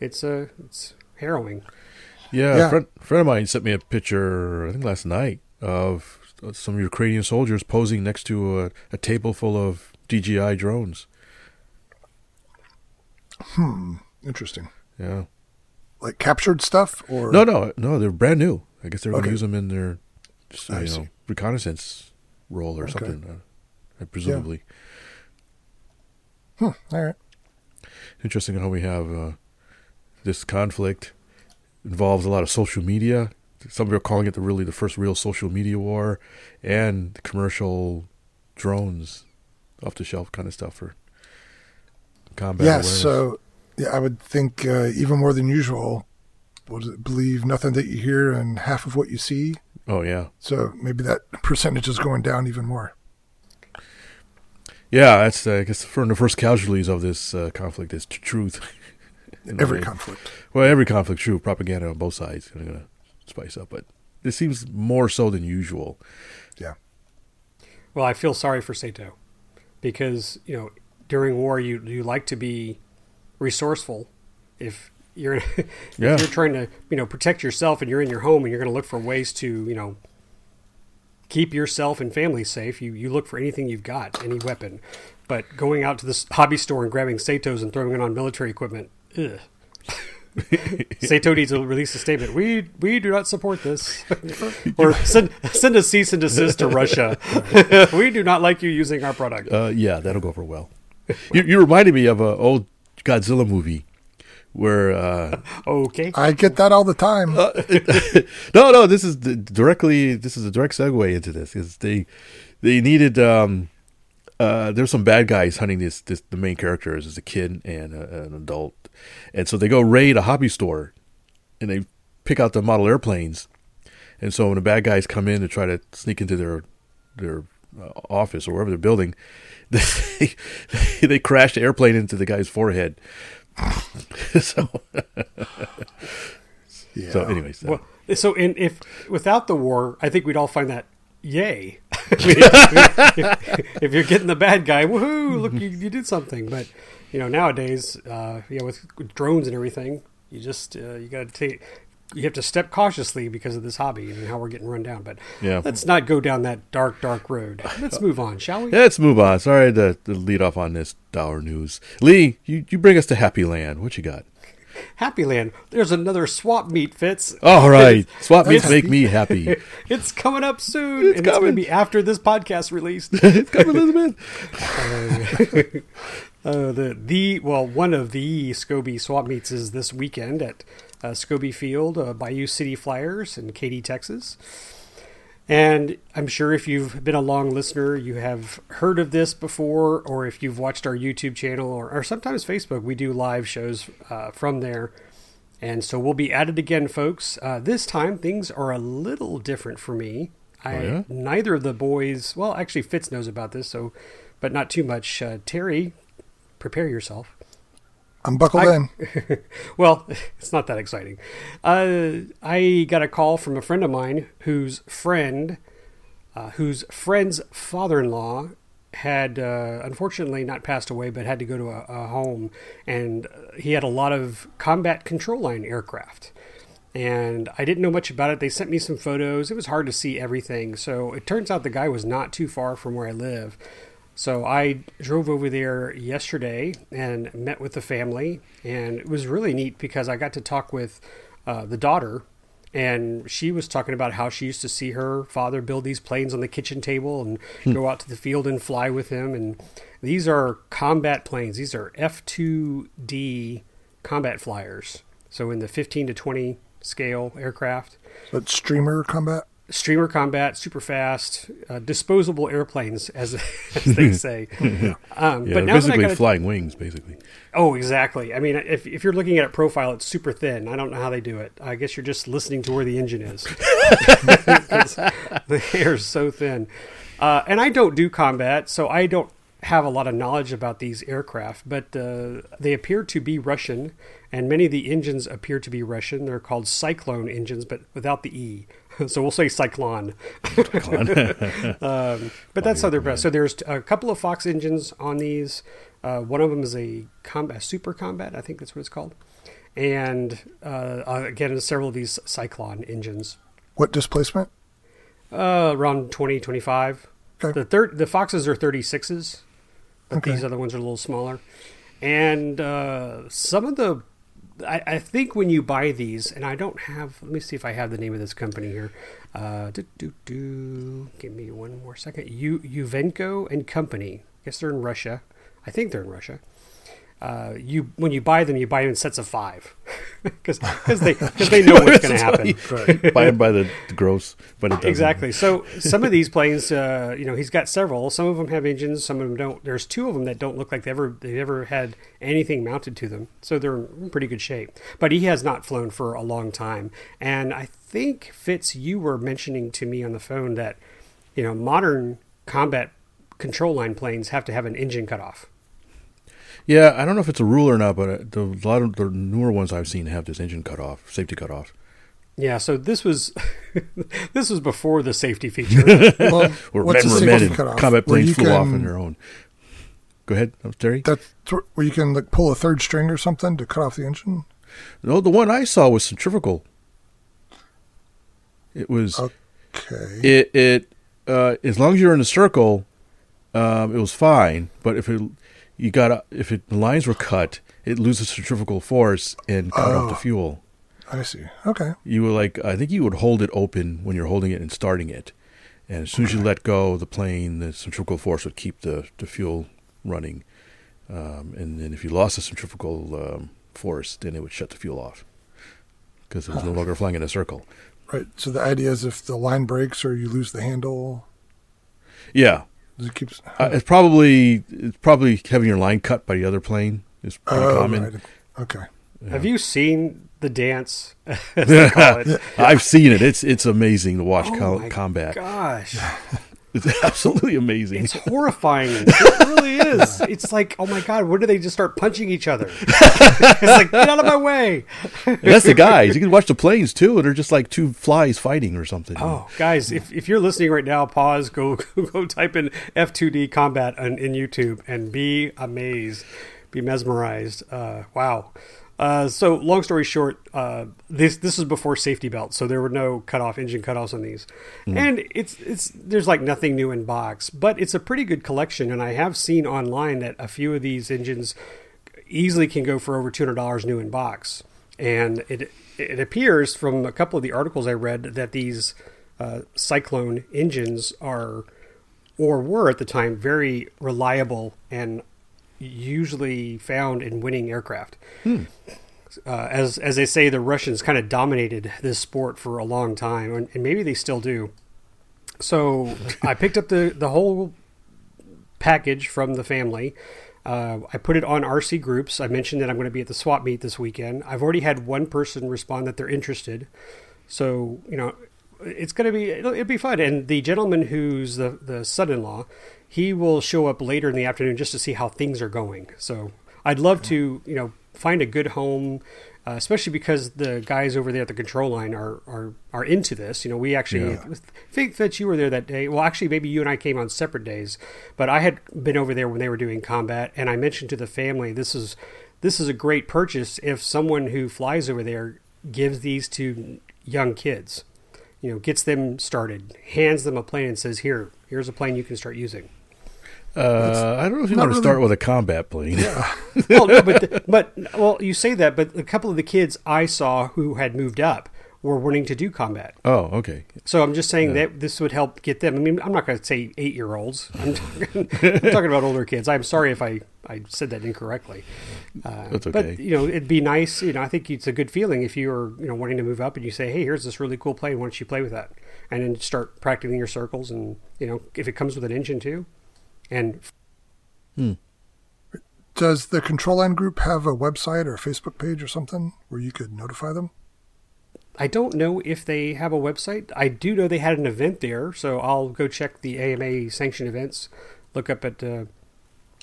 it's uh, it's harrowing. Yeah, Yeah. A friend, friend of mine sent me a picture, I think last night, of some Ukrainian soldiers posing next to a, a table full of DJI drones. Hmm. Interesting. Yeah. Like captured stuff or No, no, no, they're brand new. I guess they're going to use them in their just, I you know, see. reconnaissance role or Okay. something, uh, presumably. Hmm, all right. Interesting how we have uh, this conflict involves a lot of social media. Some people are calling it the really the first real social media war, and the commercial drones, off the shelf kind of stuff for combat. Yes. awareness. So, yeah, I would think uh, even more than usual. It? Believe nothing that you hear and half of what you see. oh yeah, So maybe that percentage is going down even more. yeah. That's uh, I guess for the first casualties of this uh, conflict is t- truth. In Every way. conflict. Well, every conflict, true. Propaganda on both sides is going to spice up, but it seems more so than usual. Yeah. Well, I feel sorry for Saito because you know during war you you like to be resourceful. If you're if Yeah. you're trying to you know protect yourself and you're in your home and you're going to look for ways to you know keep yourself and family safe, you you look for anything you've got, any weapon. But going out to this hobby store and grabbing Saito's and throwing it on military equipment, ugh. Saito needs to release a statement. We we do not support this, or send send a cease and desist to Russia. we do not like you using our product. Uh, yeah, that'll go over well. you, you reminded me of an old Godzilla movie where uh, Okay, I get that all the time. no, no, this is directly. This is a direct segue into this. Is they they needed um, uh, there's some bad guys hunting this this the main characters as a kid and a, an adult, and so they go raid a hobby store, and they pick out the model airplanes, and so when the bad guys come in to try to sneak into their their uh, office or wherever they're building, they they crash the airplane into the guy's forehead. so yeah. so anyways, uh, well, so in, if without the war, I think we'd all find that yay. If, you're getting the bad guy, woohoo! Look, you, you did something. But you know, nowadays, uh, you know, with drones and everything, you just uh, you got to take. You have to step cautiously because of this hobby and how we're getting run down. But Yeah. let's not go down that dark, dark road. Let's move on, shall we? Yeah, let's move on. Sorry to, to lead off on this dour news. Lee, you, you bring us to Happy Land. What you got? Happy Land. There's another swap meet, Fitz. All right. Swap meets make me happy. It's coming up soon, and it's going coming. to be after this podcast released. it's coming, Elizabeth. Uh, the the well, one of the Scobee swap meets is this weekend at uh, Scobee Field, uh, Bayou City Flyers in Katy, Texas. And I'm sure if you've been a long listener, you have heard of this before, or if you've watched our YouTube channel or, or sometimes Facebook, we do live shows uh, from there. And so we'll be at it again, folks. Uh, this time things are a little different for me. I, Oh, yeah? Neither of the boys, well, actually, Fitz knows about this, so, but not too much. Uh, Terry, prepare yourself. I'm buckled I- in. Well, it's not that exciting. Uh, I got a call from a friend of mine whose friend, uh, whose friend's father-in-law had uh, unfortunately not passed away, but had to go to a, a home, and he had a lot of combat control line aircraft. And I didn't know much about it. They sent me some photos. It was hard to see everything. So it turns out the guy was not too far from where I live. So I drove over there yesterday and met with the family, and it was really neat because I got to talk with uh, the daughter, and she was talking about how she used to see her father build these planes on the kitchen table and go out to the field and fly with him. And these are combat planes. These are F two D combat flyers. So in the fifteen to twenty scale aircraft But streamer combat. Streamer combat, super fast, uh, disposable airplanes, as, as they say. Um, Yeah, but now basically got flying wings, basically. oh, exactly. I mean, if, if you're looking at a profile, it's super thin. I don't know how they do it. I guess you're just listening to where the engine is. the air is so thin. Uh, and I don't do combat, so I don't have a lot of knowledge about these aircraft, but uh, they appear to be Russian, and many of the engines appear to be Russian. They're called Cyclone engines, but without the E. So we'll say Cyclone. um, but that's how they're best. So there's a couple of Fox engines on these. Uh, one of them is a combat, super combat, I think that's what it's called. And uh, uh, again, several of these Cyclone engines What displacement? uh, around 20, 25. Okay. The third, the Foxes are 36s, but Okay. these other ones are a little smaller. And uh, some of the, I, I think when you buy these, and I don't have, let me see if I have the name of this company here. Uh, do, do, do, give me one more second. U, Uvenco and Company. I guess they're in Russia. I think they're in Russia. Uh, you when you buy them, you buy them in sets of five because they because they know what's going to happen. by by the, the gross, but it doesn't. Exactly. So some of these planes, uh, you know, he's got several. Some of them have engines. Some of them don't. There's two of them that don't look like they ever they've ever had anything mounted to them. So they're in pretty good shape. But he has not flown for a long time. And I think Fitz, you were mentioning to me on the phone that you know modern combat control line planes have to have an engine cutoff. Yeah, I don't know if it's a rule or not, but uh, the, a lot of the newer ones I've seen have this engine cut off, safety cut off. Yeah. So this was this was before the safety feature. Well, Or what's men a were safety men and combat planes you flew off on their own. Go ahead, uh, Terry. That's th- where you can like pull a third string or something to cut off the engine. No, the one I saw was centrifugal. It was Okay. it it uh, as long as you're in a circle, um, it was fine. But if it you got if it, the lines were cut, it loses centrifugal force and cut off the Oh. fuel. I see. Okay. You were like I think you would hold it open when you're holding it and starting it, and as soon as you let go the plane, the centrifugal force would keep the the fuel running. Um, and then if you lost the centrifugal um, force, then it would shut the fuel off because it was no longer flying in a circle. Right. So the idea is if the line breaks or you lose the handle, Yeah, it keeps. Uh, it's probably it's probably having your line cut by the other plane is pretty Oh, common. right. Okay. Have you seen the dance? as they call it? I've seen it. It's it's amazing to watch Oh co- my combat. Gosh. It's absolutely amazing. It's horrifying. It really is. It's like, oh my god, when do they just start punching each other? it's like, get out of my way. That's the guys. You can watch the planes too, and they're just like two flies fighting or something. Oh, guys, if, if you're listening right now, pause, go go, go type in F2D combat on, in YouTube and be amazed, be mesmerized. Uh, wow. Uh, so, long story short, uh, this this is before safety belts, so there were no cutoff engine cutoffs on these, and it's it's there's like nothing new in box, but it's a pretty good collection, and I have seen online that a few of these engines easily can go for over two hundred dollars new in box, and it it appears from a couple of the articles I read that these uh, Cyclone engines are or were at the time very reliable and usually found in winning aircraft. Uh, as as they say, the Russians kind of dominated this sport for a long time, and, and maybe they still do. So I picked up the the whole package from the family. Uh, I put it on RC groups. I mentioned that I'm going to be at the swap meet this weekend. I've already had one person respond that they're interested. So you know, it's going to be it'll, it'll be fun. And the gentleman who's the the son-in-law, he will show up later in the afternoon just to see how things are going. So I'd love to you know find a good home. Uh, especially because the guys over there at the control line are are, are into this. You know, we actually Yeah. think that you were there that day. Well, actually, maybe you and I came on separate days, but I had been over there when they were doing combat, and I mentioned to the family this is this is a great purchase if someone who flies over there gives these to young kids. You know, gets them started, hands them a plane, and says, "Here, here's a plane you can start using." Uh, I don't know if you want to really- start with a combat plane. well, no, but but well, you say that, but a couple of the kids I saw who had moved up were wanting to do combat. oh, okay. So I'm just saying that this would help get them. I mean, I'm not going to say eight year olds. I'm talking, I'm talking about older kids. I'm sorry if I, I said that incorrectly. Uh, That's okay. But you know, it'd be nice. You know, I think it's a good feeling if you're you know wanting to move up and you say, hey, here's this really cool plane. Why don't you play with that? And then start practicing your circles. And you know, if it comes with an engine too, and hmm. Does the control line group have a website or a Facebook page or something where you could notify them? I don't know if they have a website. I do know they had an event there, so I'll go check the AMA sanctioned events, look up at uh,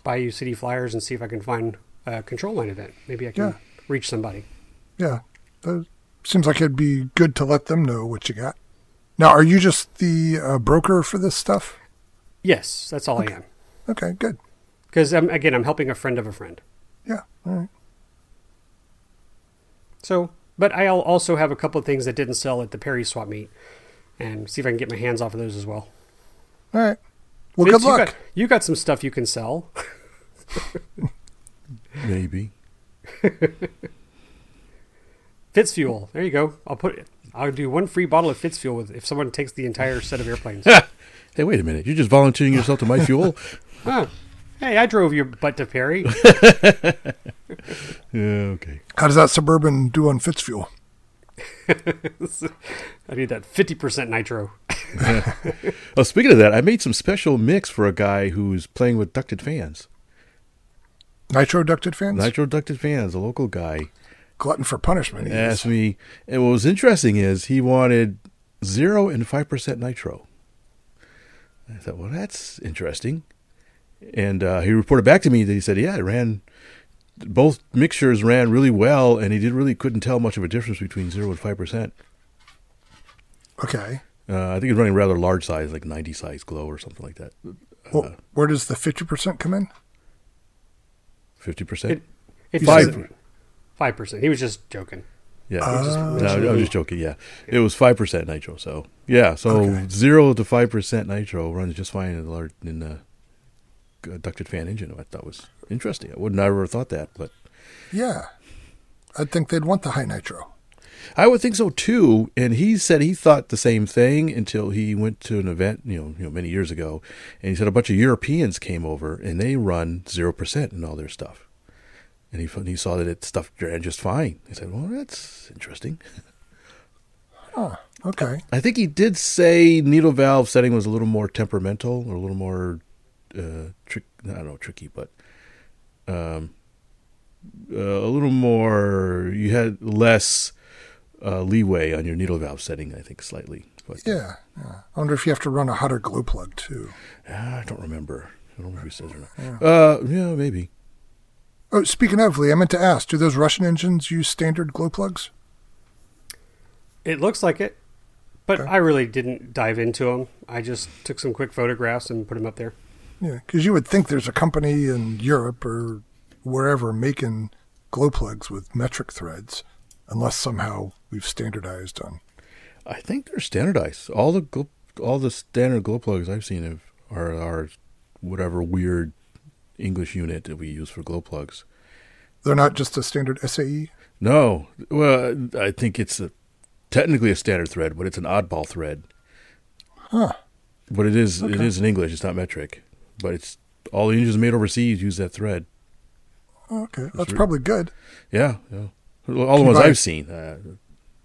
Bayou City Flyers, and see if I can find a control line event. Maybe I can Yeah. reach somebody. Yeah, that seems like it'd be good to let them know what you got. Now, are you just the uh, broker for this stuff? Yes, that's all I am. Okay, good. Because I'm, again, I'm helping a friend of a friend. Yeah, all right. So, but I'll also have a couple of things that didn't sell at the Perry swap meet, and see if I can get my hands off of those as well. All right. Well, Vince, good luck. You got, you got some stuff you can sell. Maybe. Fitz fuel. There you go. I'll put. I'll do one free bottle of Fitz fuel with if someone takes the entire set of airplanes. Hey, wait a minute. You're just volunteering yourself to my fuel? Huh. Hey, I drove your butt to Perry. yeah, okay. How does that Suburban do on Fitzfuel? I need that 50% nitro. Oh, speaking of that, I made some special mix for a guy who's playing with ducted fans. Nitro ducted fans? Nitro ducted fans, a local guy. Glutton for punishment. he is. asked me, and what was interesting is he wanted zero and five percent nitro. I thought, well, that's interesting. And uh, he reported back to me that he said, yeah, it ran. Both mixtures ran really well, and he did really couldn't tell much of a difference between zero and five percent. Okay. Uh, I think it's running rather large size, like ninety size glow or something like that. Well, where does the 50% come in? Fifty percent. It, it Five. doesn't- 5%. He was just joking. Yeah, Ah. no, I was just joking. Yeah, it was five percent nitro. So yeah, so Okay. zero to five percent nitro runs just fine in the large in the uh, ducted fan engine. I thought was interesting. I would never have thought that, but Yeah. I'd think they'd want the high nitro. I would think so too. And he said he thought the same thing until he went to an event, you know, you know, many years ago, and he said a bunch of Europeans came over and they run zero percent in all their stuff. And he he saw that it stuff ran just fine. He said, "Well, that's interesting." Oh, okay. I think he did say needle valve setting was a little more temperamental or a little more uh, trick. I don't know, tricky, but um, uh, a little more. You had less uh, leeway on your needle valve setting. I think slightly. But Yeah, yeah. I wonder if you have to run a hotter glow plug too. Ah, I don't remember. I don't remember if he says or not. Uh, yeah, maybe. Oh, speaking of, Lee, I meant to ask: Do those Russian engines use standard glow plugs? It looks like it, but Okay. I really didn't dive into them. I just took some quick photographs and put them up there. Yeah, because you would think there's a company in Europe or wherever making glow plugs with metric threads, unless somehow we've standardized on. I think they're standardized. All the gl- all the standard glow plugs I've seen have, are are whatever weird English unit that we use for glow plugs. They're not just a standard? SAE. No, well, I think it's a, technically a standard thread, but it's an oddball thread. Huh. But it is it Okay. is in English. It's not metric, but it's all the engines made overseas use that thread. Okay, that's re- probably good. Yeah, yeah. All the ones buy- I've seen. Uh,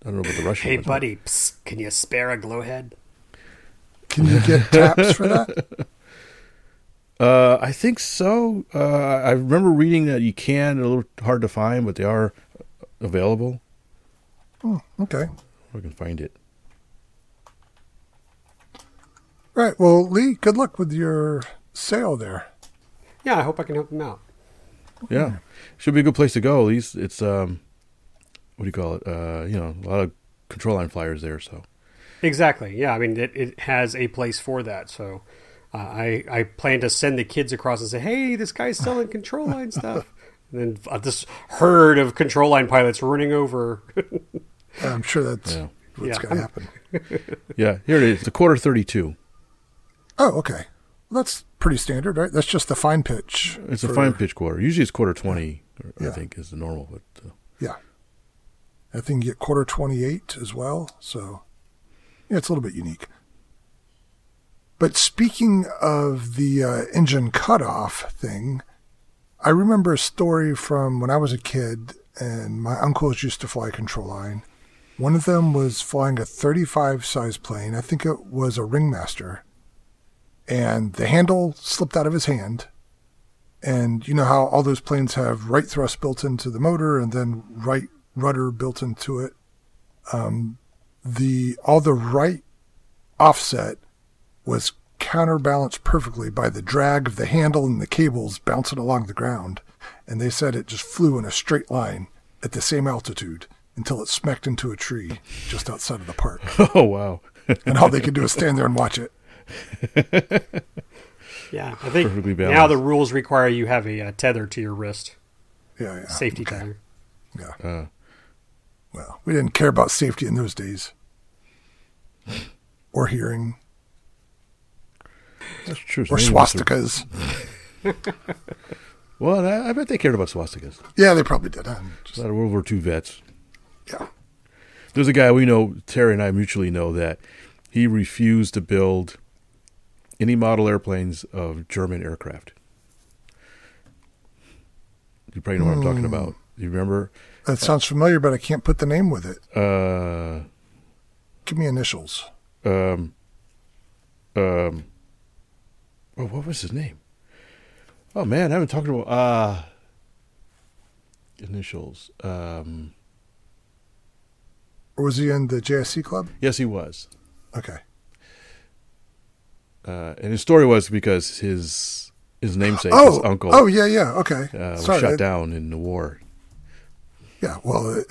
I don't know about the Russian Hey, ones. buddy, psst, can you spare a glowhead? Can you get taps for that? Uh, I think so. Uh, I remember reading that you can. A little hard to find, but they are available. Oh, okay. I can find it. Right. Well, Lee, good luck with your sale there. Yeah, I hope I can help them out. Yeah, should be a good place to go. At least it's um, what do you call it? Uh, you know, a lot of control line flyers there. So Exactly. Yeah, I mean, it, it has a place for that. So uh, I I plan to send the kids across and say, hey, this guy's selling control line stuff. And then uh, this herd of control line pilots running over. I'm sure that's Yeah. what's Yeah. going to happen. yeah, here it is. The quarter thirty-two. Oh, okay. That's pretty standard, right? That's just the fine pitch. It's a fine pitch quarter. Usually it's quarter twenty. I Yeah. think is the normal. But uh, Yeah. I think you get quarter 28 as well. So, yeah, it's a little bit unique. But speaking of the uh, engine cutoff thing, I remember a story from when I was a kid, and my uncles used to fly control line. One of them was flying a 35 size plane. I think it was a Ringmaster. And the handle slipped out of his hand. And you know how all those planes have right thrust built into the motor and then right rudder built into it. Um, the all the right offset was counterbalanced perfectly by the drag of the handle and the cables bouncing along the ground. And they said it just flew in a straight line at the same altitude until it smacked into a tree just outside of the park. oh wow, and all they could do is stand there and watch it. yeah, I think Perfectly now the rules require you have a, uh tether to your wrist, Yeah, yeah. safety okay. tether. Yeah. Uh. well, we didn't care about safety in those days. Or hearing. that's true. Or Maybe that's the- swastikas. Well, I, I bet they cared about swastikas. Yeah, they probably did. Huh? A Just, lot of World War II vets. yeah. There's a guy we know, Terry and I mutually know that he refused to build any model airplanes of German aircraft. You probably know what I'm talking about. You remember? That sounds familiar, but I can't put the name with it. Uh, Give me initials. um, um, oh, what was his name? Oh man, I haven't talked about uh initials. Um, Or was he in the JSC club? yes, he was. Okay. Uh, and his story was because his his namesake, Oh, his uncle, oh yeah, yeah. Okay. uh, was Sorry. shot I- down in the war. Yeah. Well,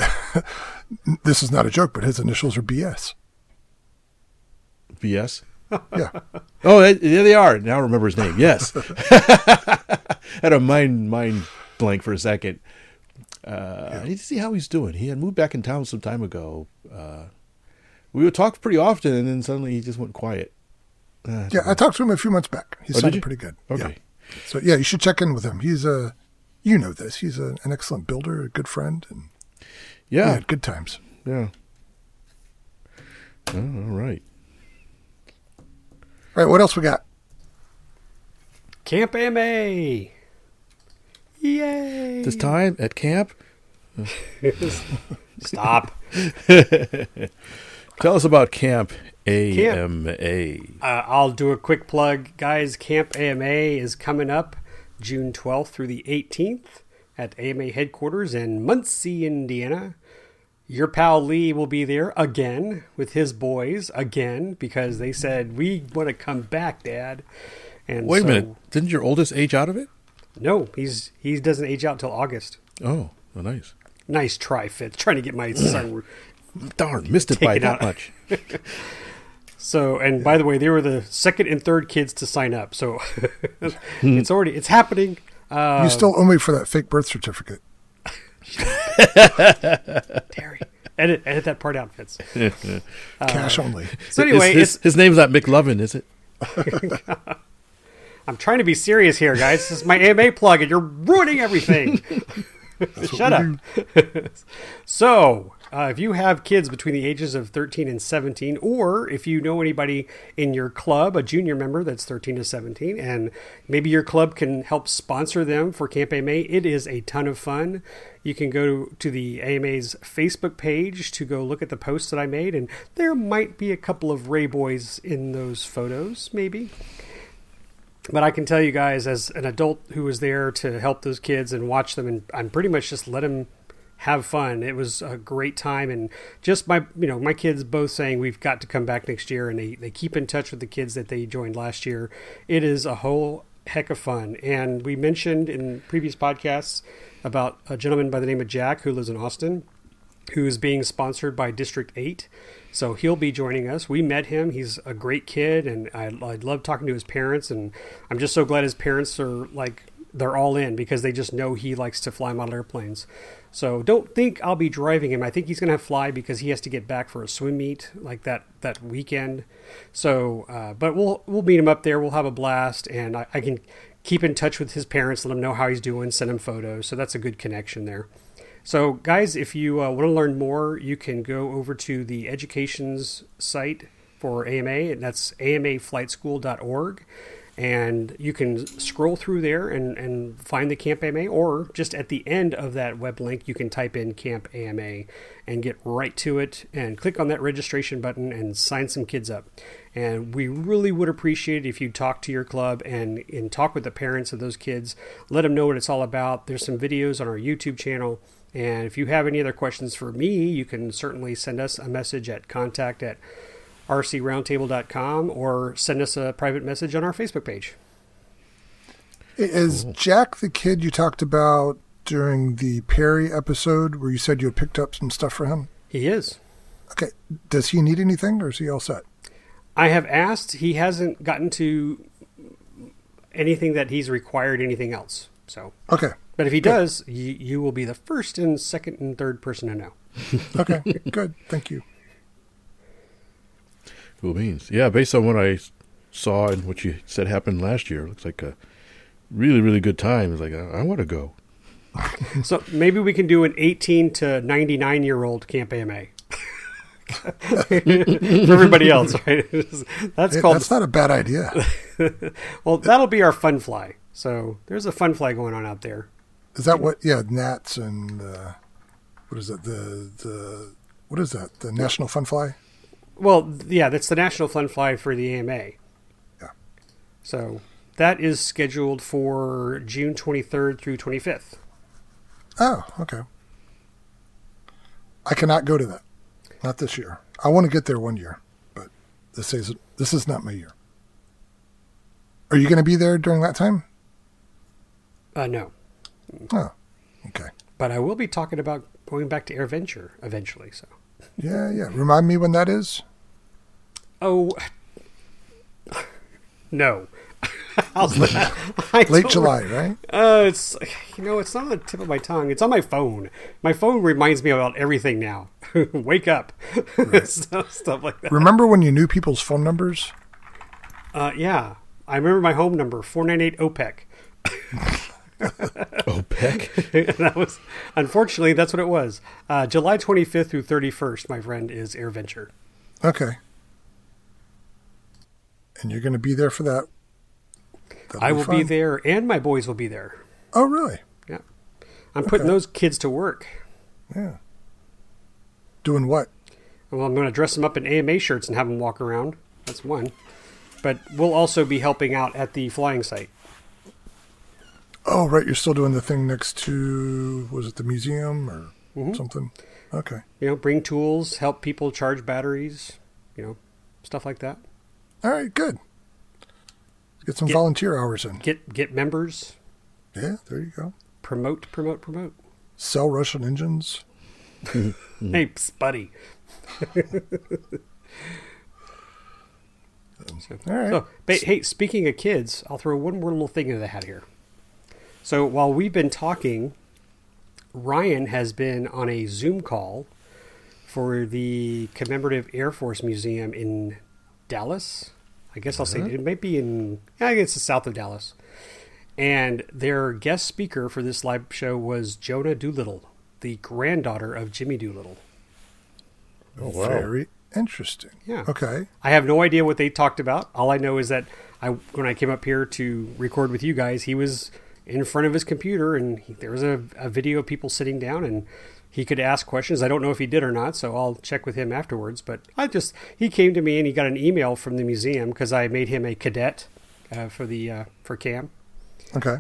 this is not a joke, but his initials are BS. BS. Yeah. Oh, there they are. Now I remember his name. Yes. Had a mind mind blank for a second. Uh, I need to see how he's doing. He had moved back in town some time ago. Uh, we would talk pretty often, and then suddenly he just went quiet. Uh, Yeah, I talked to him a few months back. He Oh, sounded pretty good. Okay. Yeah. So yeah, you should check in with him. He's a, you know this. He's a, an excellent builder, a good friend, and we Yeah. had good times. Yeah. Oh, all right. All right, what else we got? Camp AMA. Yay! This time at camp, Stop. tell us about Camp AMA. Uh, I'll do a quick plug, guys. Camp AMA is coming up June 12th through the 18th at AMA headquarters in Muncie, Indiana. Your pal Lee will be there again with his boys again because they said we want to come back, Dad. And Wait a minute. Didn't your oldest age out of it? No, he's he doesn't age out till August. Oh, oh nice. Nice try, Fitz. Trying to get my son Darn, missed it by that much. So, and by the way, they were the second and third kids to sign up. So it's already it's happening. Uh, you still owe me for that fake birth certificate. Terry, edit edit that part out, Fitz. Cash only. So anyway, his, his, it's, his name's not McLovin, is it? I'm trying to be serious here, guys. This is my AMA plug, and you're ruining everything. Shut up. so, uh, if you have kids between the ages of 13 and 17, or if you know anybody in your club, a junior member that's 13 to 17, and maybe your club can help sponsor them for Camp AMA, it is a ton of fun. You can go to the AMA's Facebook page to go look at the posts that I made, and there might be a couple of Ray boys in those photos, maybe. but I can tell you guys, as an adult who was there to help those kids and watch them, and I'm pretty much just let them have fun. It was a great time, and just my you know my kids both saying we've got to come back next year, and they they keep in touch with the kids that they joined last year. It is a whole heck of fun, and we mentioned in previous podcasts about a gentleman by the name of Jack who lives in Austin, who is being sponsored by District Eight. So he'll be joining us. We met him. He's a great kid, and I, I love talking to his parents. And I'm just so glad his parents are like they're all in because they just know he likes to fly model airplanes. So don't think I'll be driving him. I think he's going to fly because he has to get back for a swim meet like that that weekend. So, uh, but we'll we'll meet him up there. We'll have a blast, and I, I can keep in touch with his parents, let him know how he's doing, send him photos. So that's a good connection there. So, guys, if you uh, want to learn more, you can go over to the education's site for AMA, and that's amaflightschool.org. And you can scroll through there and, and find the Camp AMA, or just at the end of that web link, you can type in Camp AMA and get right to it and click on that registration button and sign some kids up. And we really would appreciate it if you talk to your club and, and talk with the parents of those kids. Let them know what it's all about. There's some videos on our YouTube channel and if you have any other questions for me, you can certainly send us a message at contact at rcroundtable.com or send us a private message on our Facebook page. Is Jack the kid you talked about during the Perry episode where you said you had picked up some stuff for him? He is. Okay. Does he need anything or is he all set? I have asked. He hasn't gotten to anything that he's required anything else. So Okay. But if he does, you, you will be the first and second and third person to know. Okay. Good. Thank you. Cool beans. Yeah, based on what I saw and what you said happened last year, it looks like a really, really good time. It's like, I, I want to go. So maybe we can do an 18 to 99 year old Camp AMA. For everybody else, right? That's Hey, called. That's not a bad idea. well, that'll be our fun fly. So there's a fun fly going on out there. Is that what? Yeah, gnats and uh, what is it? The the what is that? The National Fun Fly? Well, yeah, that's the national fun fly for the AMA. Yeah. So that is scheduled for June 23rd through 25th. Oh, okay. I cannot go to that. Not this year. I want to get there one year, but this is this is not my year. Are you going to be there during that time? Uh, no, Oh, okay. but I will be talking about going back to AirVenture eventually. So, Yeah, yeah. Remind me when that is. Oh no, How's that? Late July, right? Uh, it's you know, it's not on the tip of my tongue. It's on my phone. My phone reminds me about everything now. Wake up, stuff, stuff like that. Remember when you knew people's phone numbers? Uh, yeah, I remember my home number four nine eight OPEC. OPEC? that was unfortunately that's what it was. Uh, July twenty fifth through thirty first. My friend is AirVenture. Okay. And you're going to be there for that. That'll I will be fun. there, and my boys will be there. Oh, really? Yeah, I'm putting Okay. those kids to work. Yeah. Doing what? Well, I'm going to dress them up in AMA shirts and have them walk around. That's one. But we'll also be helping out at the flying site. Oh, right. You're still doing the thing next to, was it the museum or Mm-hmm. something? Okay. You know, bring tools, help people charge batteries, you know, stuff like that. All right, good. Get some Get- volunteer hours in. Get get members, Yeah, there you go. promote, promote, promote. Sell Russian engines. Hey, Spuddy. So- All right. So, but, hey, speaking of kids, I'll throw one more little thing into the hat here. So while we've been talking, Ryan has been on a Zoom call for the Commemorative Air Force Museum in Dallas. I guess I'll say it might be in, I guess it's south of Dallas. And their guest speaker for this live show was Jonna Doolittle, the granddaughter of Jimmy Doolittle. Oh, wow. Very interesting. Yeah. Okay. I have no idea what they talked about. All I know is that I, when I came up here to record with you guys, he was in front of his computer and he, there was a, a video of people sitting down and he could ask questions. I don't know if he did or not, so I'll check with him afterwards. But I just, he came to me and he got an email from the museum because I made him a cadet uh, for the uh, for Cam, Okay.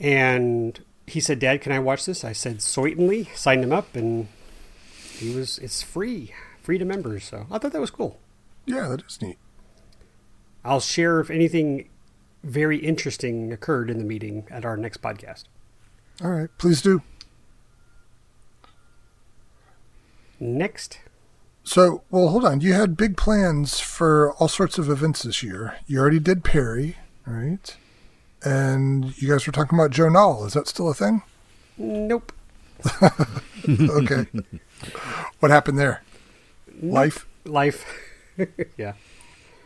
and he said, "Dad, can I watch this?" I said, "Certainly." Signed him up, and he was. It's free, free to members. So I thought that was cool. Yeah, that is neat. I'll share if anything very interesting occurred in the meeting at our next podcast. All right, please do. Next, So, well, hold on. You had big plans for all sorts of events this year. You already did Perry, right? And you guys were talking about Joe Nall. Is that still a thing? nope. Okay. what happened there? Life? Life. yeah.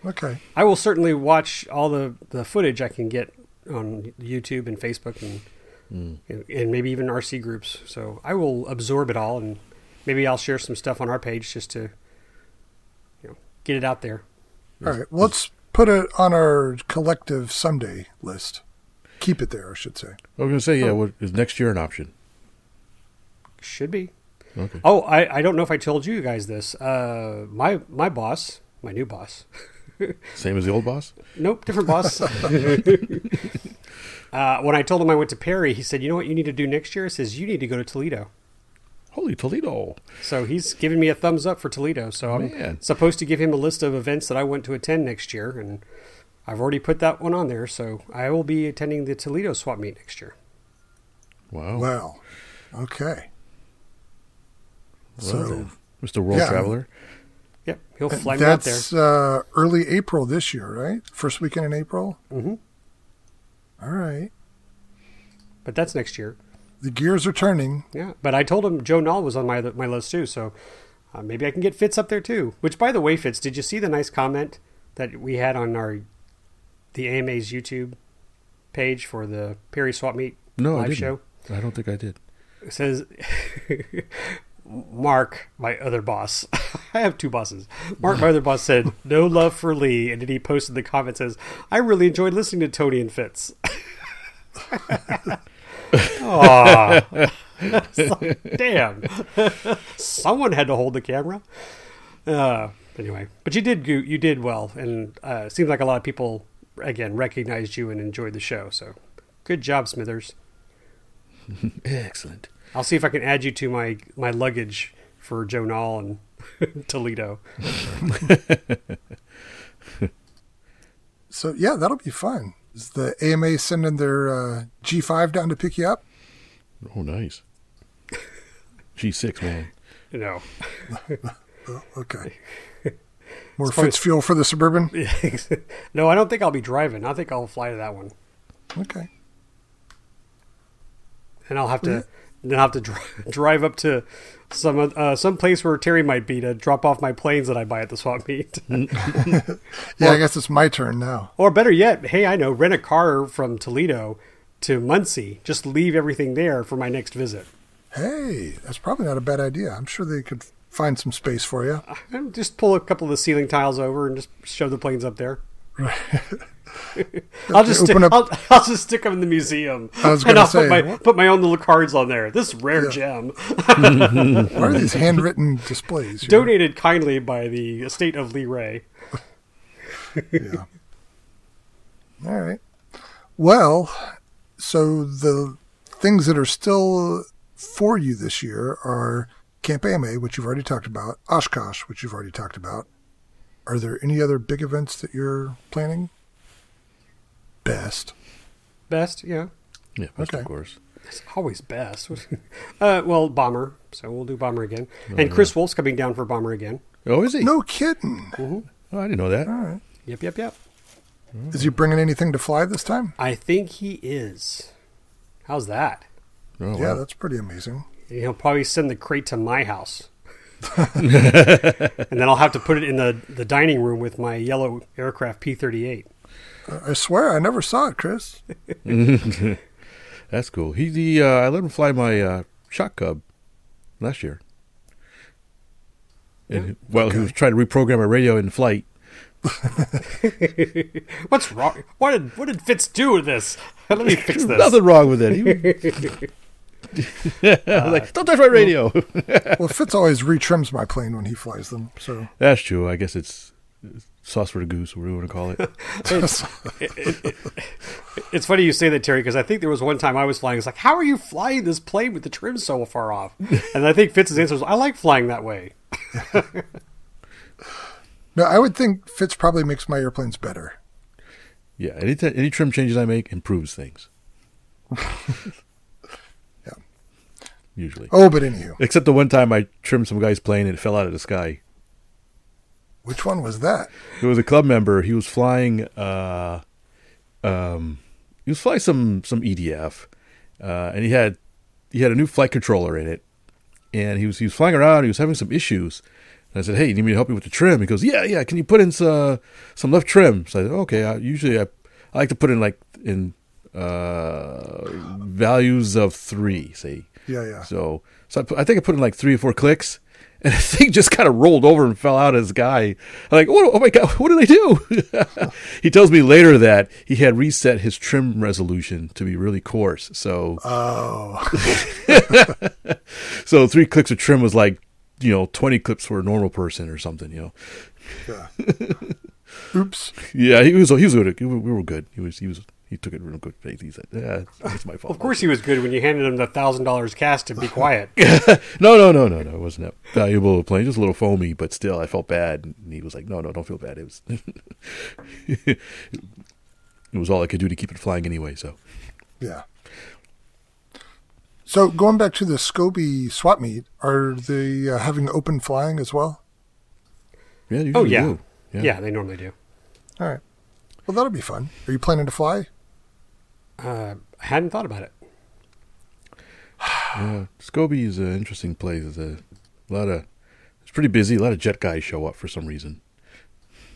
Okay. I will certainly watch all the, the footage I can get on YouTube and Facebook and, and and maybe even RC groups. So I will absorb it all and maybe I'll share some stuff on our page just to you know get it out there. All right. Let's put it on our collective someday list. Keep it there, I should say. I was going to say, yeah, what, is next year an option? Should be. Okay. Oh, I, I don't know if I told you guys this. Uh, my my boss, my new boss. Same as the old boss? Nope, different boss. uh, when I told him I went to Perry, he said, "You know what you need to do next year?" He says, "You need to go to Toledo." Holy Toledo. So he's giving me a thumbs up for Toledo. So I'm Man. supposed to give him a list of events that I want to attend next year, and I've already put that one on there. So I will be attending the Toledo swap meet next year. Wow. Well, okay. So Well, Mr. World Yeah. Traveler. Yep, he'll fly me out there. that's uh, early April this year, right? First weekend in April? hmm All right. But that's next year. The gears are turning. Yeah, but I told him Joe Nall was on my my list too, so uh, maybe I can get Fitz up there too. Which, by the way, Fitz, did you see the nice comment that we had on our the AMA's YouTube page for the Perry Swap Meet No, I live didn't. show? I don't think I did. It says Mark, my other boss. I have two bosses. Mark, my other boss, said no love for Lee, and then he posted the comment says, "I really enjoyed listening to Tony and Fitz." Aw. So- damn. Someone had to hold the camera. Uh, anyway, but you did go- you did well, and uh, it seems like a lot of people again recognized you and enjoyed the show. So, good job, Smithers. Excellent. I'll see if I can add you to my my luggage for Joe Nall and Toledo. So, yeah, that'll be fun. Is the AMA sending their uh, G5 down to pick you up? Oh, nice. G6, man. No, Oh, okay. More Fitz fuel for the Suburban? no, I don't think I'll be driving. I think I'll fly to that one, Okay. and I'll have to then I'll have to dri- drive up to some uh, some place where Terry might be to drop off my planes that I buy at the swap meet. Yeah, I guess it's my turn now. or better yet, hey, I know, rent a car from Toledo to Muncie. Just leave everything there for my next visit. Hey, that's probably not a bad idea. I'm sure they could find some space for you. Just pull a couple of the ceiling tiles over and just shove the planes up there. I'll just stick, up- I'll, I'll just stick them in the museum. I was and gonna I'll say, put my what- put my own little cards on there. This rare gem, What are these handwritten displays? you know? donated kindly by the estate of Lee Ray. Yeah. All right. Well, so the things that are still for you this year are Camp AMA, which you've already talked about, Oshkosh, which you've already talked about. Are there any other big events that you're planning? Best. Best, yeah, Yeah, best Okay. of course. it's always best. uh, well, bomber, so we'll do bomber again. and Chris Wolf's coming down for bomber again. Oh, is he? No kidding. Oh, I didn't know that. All right. Yep, yep, yep. Is he bringing anything to fly this time? I think he is. How's that? Oh, yeah, wow. that's pretty amazing. He'll probably send the crate to my house. and then I'll have to put it in the, the dining room with my yellow aircraft P 38. I swear I never saw it, Chris. That's cool. He the uh, I let him fly my uh, shock cub last year. And while he was trying to reprogram a radio in flight, What's wrong? What did, what did Fitz do with this? Let me fix this. nothing wrong with it. He, I was like, don't touch my radio. Well, Fitz always retrims my plane when he flies them. So That's true. I guess it's sauce for the goose, whatever you want to call it. It's, it, it, it, it's funny you say that, Terry, because I think there was one time I was flying. It's like, how are you flying this plane with the trim so far off? And I think Fitz's answer was, I like flying that way. No, I would think Fitz probably makes my airplanes better. Yeah, any t- any trim changes I make improves things. Yeah. Usually. Oh, but anywho, Except the one time I trimmed some guy's plane and it fell out of the sky. Which one was that? It was a club member. He was flying. Uh, um, he was flying some some EDF, uh, and he had he had a new flight controller in it, and he was he was flying around. He was having some issues. And I said, "Hey, you need me to help you with the trim?" He goes, "Yeah, yeah. Can you put in some some left trim?" So I said, "Okay." I, usually, I I like to put in like in uh, values of three, say. Yeah, yeah. So, so I, put, I think I put in like three or four clicks, and the thing just kind of rolled over and fell out of his guy. I'm like, oh, oh my god, what did I do? he tells me later that he had reset his trim resolution to be really coarse. So, Oh, so three clicks of trim was like, you know, twenty clips for a normal person or something. You know, yeah. Oops. yeah, he was he was good. We were good. He was he was he took it real good faith. He said, yeah, it's my fault. Of course, he was good when you handed him the thousand dollars cash to be quiet. No, no, no, no, no. It wasn't that valuable a plane. Just a little foamy, but still, I felt bad. And he was like, "No, no, don't feel bad." It was, it was all I could do to keep it flying anyway. So, Yeah. So going back to the Scobee swap meet, are they uh, having open flying as well? yeah. Usually Oh yeah. do. yeah, they normally do. All right. Well, that'll be fun. Are you planning to fly? Uh, I hadn't thought about it. yeah. Scobee is an interesting place. It's a lot of. It's pretty busy. A lot of jet guys show up for some reason.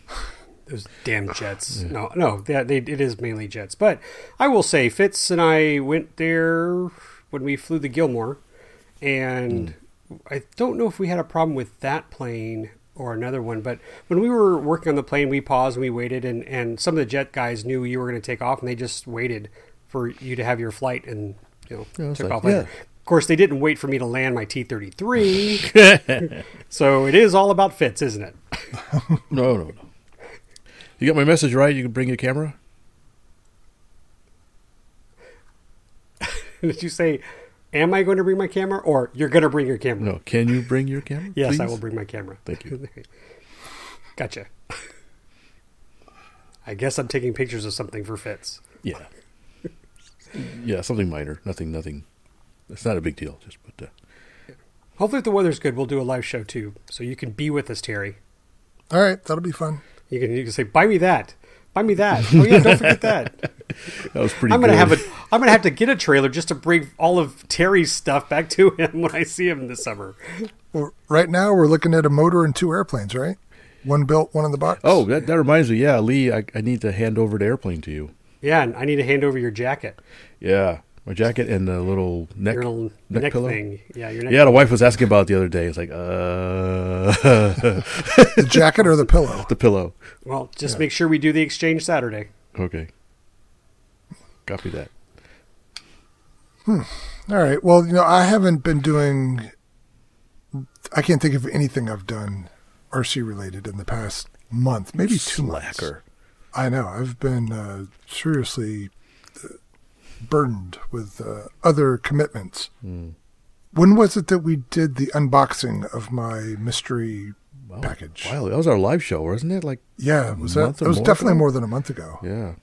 Those damn jets. No, no, they, they, it is mainly jets. But I will say, Fitz and I went there when we flew the Gilmore, and I don't know if we had a problem with that plane or another one. But when we were working on the plane, we paused and we waited, and, and some of the jet guys knew you were going to take off, and they just waited for you to have your flight and you know took like- off. later. yeah. Of course, they didn't wait for me to land my T thirty three. So it is all about fits, isn't it? No, no, no. You got my message right. You can bring your camera. Did you say, "Am I going to bring my camera?" or "You're going to bring your camera"? No. Can you bring your camera? Yes, I will bring my camera. Thank you. gotcha. I guess I'm taking pictures of something for Fitz. Yeah. Yeah, something minor. Nothing. Nothing. It's not a big deal. Just but. Uh, Hopefully, if the weather's good, we'll do a live show too, so you can be with us, Terry. All right, that'll be fun. You can you can say, "Buy me that." Buy me that. Oh yeah, don't forget that. that was pretty. I'm gonna good. have a. I'm gonna have to get a trailer just to bring all of Terry's stuff back to him when I see him this summer. Well, right now we're looking at a motor and two airplanes, right? One built, one in the box. Oh, that, that reminds me. Yeah, Lee, I, I need to hand over the airplane to you. Yeah, and I need to hand over your jacket, Yeah, my jacket and the little neck your little neck, neck, pillow. thing. Yeah, your neck. Yeah, the wife was asking about it the other day. It's like, uh, the jacket or the pillow? the pillow. Well, just make sure we do the exchange Saturday. Okay, copy that. Hmm. All right. Well, you know, I haven't been doing. I can't think of anything I've done RC related in the past month, maybe two months. I know. I've been uh, seriously uh, burdened with uh, other commitments. When was it that we did the unboxing of my mystery package? Wow, that was our live show, wasn't it? Like, Yeah, was that? It was more definitely ago? more than a month ago. yeah,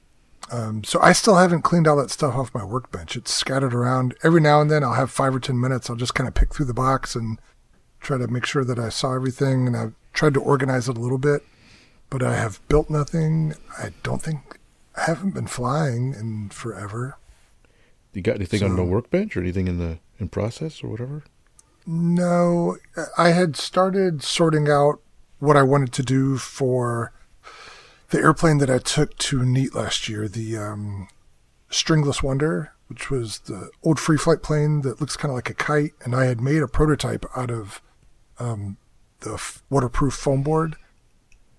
Um, so I still haven't cleaned all that stuff off my workbench. It's scattered around. Every now and then I'll have five or ten minutes. I'll just kind of pick through the box and try to make sure that I saw everything. And I've tried to organize it a little bit, but I have built nothing. I don't think I haven't been flying in forever. you got anything on the workbench or anything in the in process or whatever? No, I had started sorting out what I wanted to do for the airplane that I took to Neat last year, the um, Stringless Wonder, which was the old free flight plane that looks kind of like a kite. And I had made a prototype out of um, the f- waterproof foam board.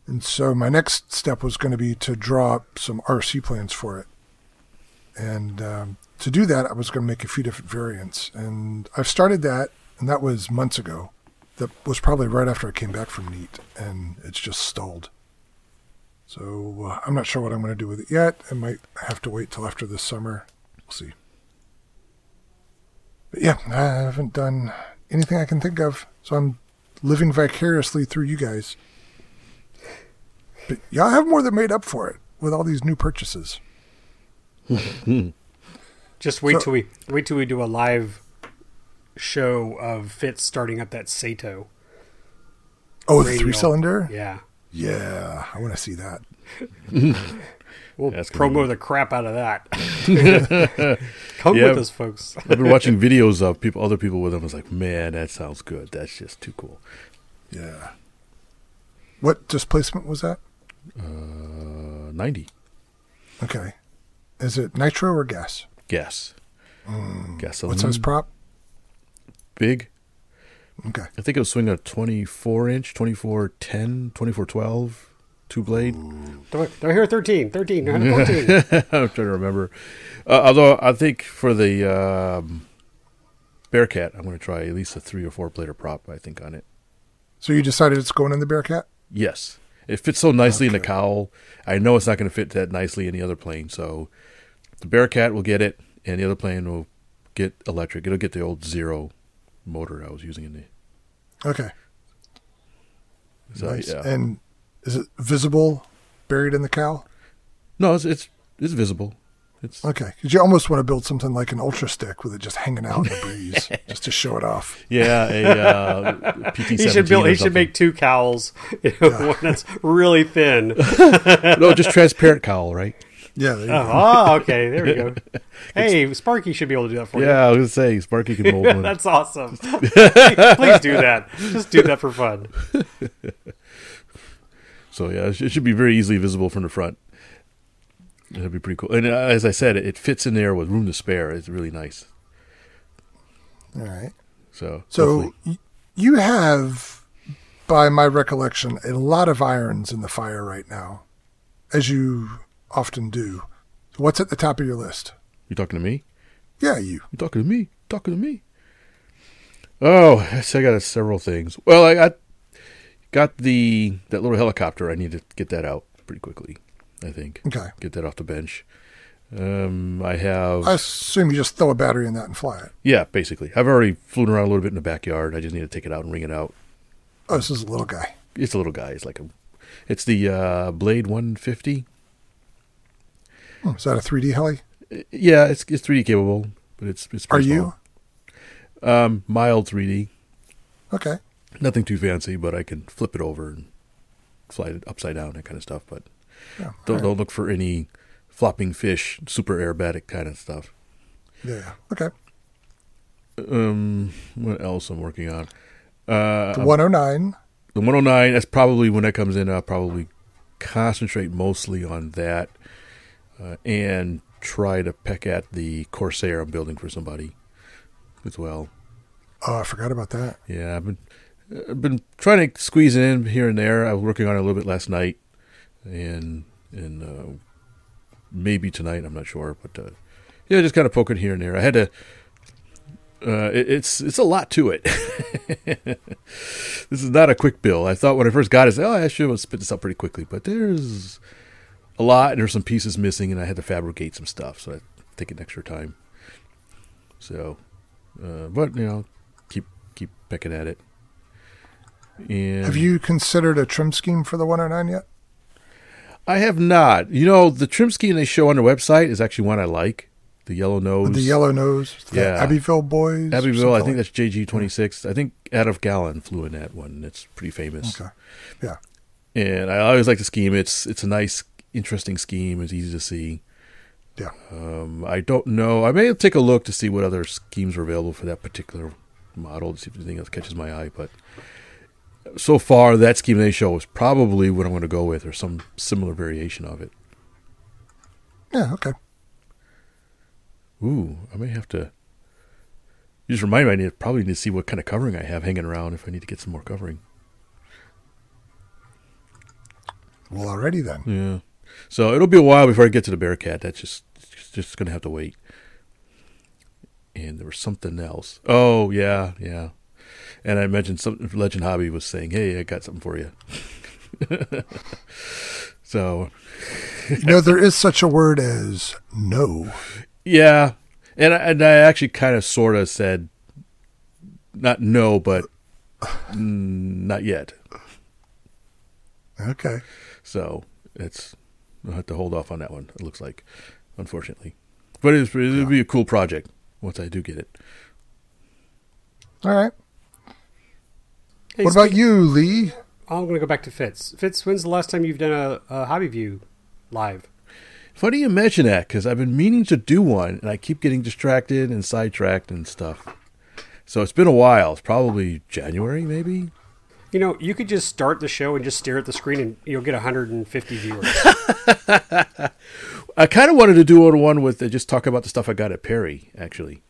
And so my next step was going to be to draw up some RC plans for it. And um, to do that, I was going to make a few different variants. And I've started that, and that was months ago. That was probably right after I came back from Neat, and it's just stalled. So uh, I'm not sure what I'm going to do with it yet. I might have to wait till after this summer. We'll see. But yeah, I haven't done anything I can think of. So I'm living vicariously through you guys. But y'all have more than made up for it with all these new purchases. Just wait So- till we wait till we do a live show of Fitz starting up that Saito. Oh, the three cylinder? Yeah. Yeah, I want to see that. We'll That's promo be- the crap out of that. Come Yeah. with us, folks. I've been watching videos of people, other people with them. I was like, man, that sounds good. That's just too cool. Yeah. What displacement was that? Uh, Ninety Okay. Is it nitro or gas? gas, gasoline. What size prop? Big. Okay. I think it was swinging a 24 inch, 2410, 2412, two blade. Don't, don't hear 13, 13, 114. I'm trying to remember. Uh, although I think for the um, Bearcat, I'm going to try at least a three or four blader prop. I think on it. So you decided it's going in the Bearcat? Yes, it fits so nicely in the Okay. cowl. I know it's not going to fit that nicely in the other plane. So the Bearcat will get it, and the other plane will get electric. It'll get the old zero motor I was using in the. Okay. So, nice. yeah. And is it visible buried in the cowl? No, it's it's it's visible. It's Okay. Because you almost want to build something like an ultra stick with it just hanging out in the breeze just to show it off. yeah, a uh, PT. he should build. He should make two cowls. You know, one that's really thin. no just transparent cowl, right? Yeah. There you go. Oh, okay. There we go. Hey, Sparky should be able to do that for you. Yeah, I was gonna say Sparky can mold one. That's awesome. Please do that. Just do that for fun. So yeah, it should be very easily visible from the front. That'd be pretty cool. And uh, as I said, it, it fits in there with room to spare. It's really nice. All right. So So hopefully- you have, by my recollection, a lot of irons in the fire right now, as you often do. What's at the top of your list? you talking to me? Yeah, you. You talking to me? Talking to me? Oh, I got several things. Well, I got got the that little helicopter. I need to get that out pretty quickly. I think Okay. get that off the bench. Um, I have I assume you just throw a battery in that and fly it. yeah, basically. I've already flown around a little bit in the backyard. I just need to take it out and ring it out. Oh, this is a little guy. It's a little guy. It's like a, it's the uh, Blade 150. Hmm, Is that a 3D heli? Yeah, it's it's 3D capable, but it's it's. Are pretty you? small. um mild 3D? Okay. Nothing too fancy, but I can flip it over and fly it upside down, that kind of stuff. But Yeah. don't all don't look for any flopping fish, super aerobatic kind of stuff. Yeah. Okay. Um, what else I'm working on? Uh, The 109. the 109. That's probably when that comes in. I'll probably concentrate mostly on that, uh, and try to peck at the Corsair I'm building for somebody as well. Oh, I forgot about that. Yeah, I've been I've been trying to squeeze in here and there. I was working on it a little bit last night, and and uh, maybe tonight. I'm not sure, but uh, yeah, just kind of poking here and there. I had to. Uh, it, it's it's a lot to it. this is not a quick bill. I thought when I first got it, I said, oh, I should have spit this up pretty quickly, but there's a lot, and there's some pieces missing, and I had to fabricate some stuff, so I take an extra time. So, uh, but you know, keep keep pecking at it. And Have you considered a trim scheme for the 109 yet? I have not. You know, the trim scheme they show on their website is actually one I like. The yellow nose. The yellow nose? The Yeah. Abbeville boys? Abbeville. I think that's JG twenty six. I think Adolf Galland flew in that one. It's pretty famous. Okay. Yeah. And I always like the scheme. It's it's a nice, interesting scheme. It's easy to see. Yeah. Um, I don't know. I may take a look to see what other schemes are available for that particular model to see if anything else catches my eye. But so far, that scheme they show is probably what I'm going to go with, or some similar variation of it. Yeah. Okay. Ooh, I may have to. You just remind me. I need probably need to see what kind of covering I have hanging around if I need to get some more covering. Well, already then. Yeah. So it'll be a while before I get to the Bearcat. That's just just going to have to wait. And there was something else. Oh yeah, yeah. And I mentioned something. Legend Hobby was saying, "Hey, I got something for you." So You know, there is such a word as no. yeah, and I, and I actually kind of sort of said not no, but not yet. Okay. So it's I'll have to hold off on that one. It looks like, unfortunately, but it's, it'll be a cool project once I do get it. All right. Hey, What about you, Lee? I'm going to go back to Fitz. Fitz, when's the last time you've done a, a Hobby View live? Funny you mention that because I've been meaning to do one, and I keep getting distracted and sidetracked and stuff. So it's been a while. It's probably January, maybe. You know, you could just start the show and just stare at the screen, and you'll get 150 viewers. I kind of wanted to do one with uh, just talk about the stuff I got at Perry, actually.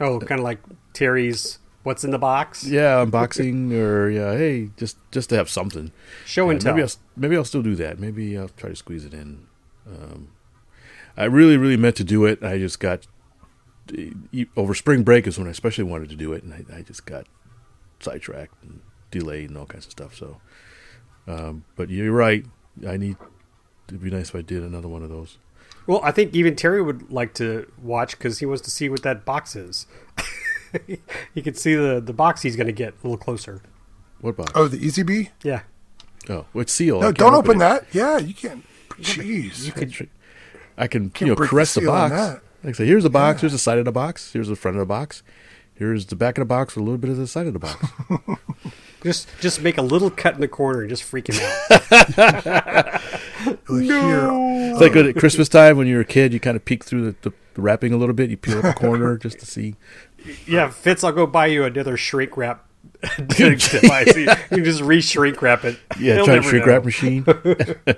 oh, kind of like Terry's "What's in the Box" Yeah, unboxing or yeah, hey, just just to have something. show and Yeah, tell. maybe I'll maybe I'll still do that. Maybe I'll try to squeeze it in. Um, I really really meant to do it. I just got over spring break is when I especially wanted to do it, and I, I just got sidetracked and delayed and all kinds of stuff. So, um, but you're right. I need. It'd be nice if I did another one of those. Well, I think even Terry would like to watch because he wants to see what that box is. he can see the the box he's going to get a little closer. What box? Oh, the Easy Bee? Yeah, Oh, what seal? No, don't open it. that. Yeah, you can't. Jeez. I can, I can Can't you know break the caress the, box. Like I say, here's the box. Here's the side of the box. Here's the front of the box. Here's the back of the box with a little bit of the side of the box. just just make a little cut in the corner and just freak him out. Here, It's like at Christmas time when you were a kid, you kind of peek through the, the, the wrapping a little bit. You peel up a corner just to see. Yeah, Fitz, I'll go buy you another shrink wrap device. you can just re-shrink wrap it. Yeah, He'll try to shrink know. wrap machine.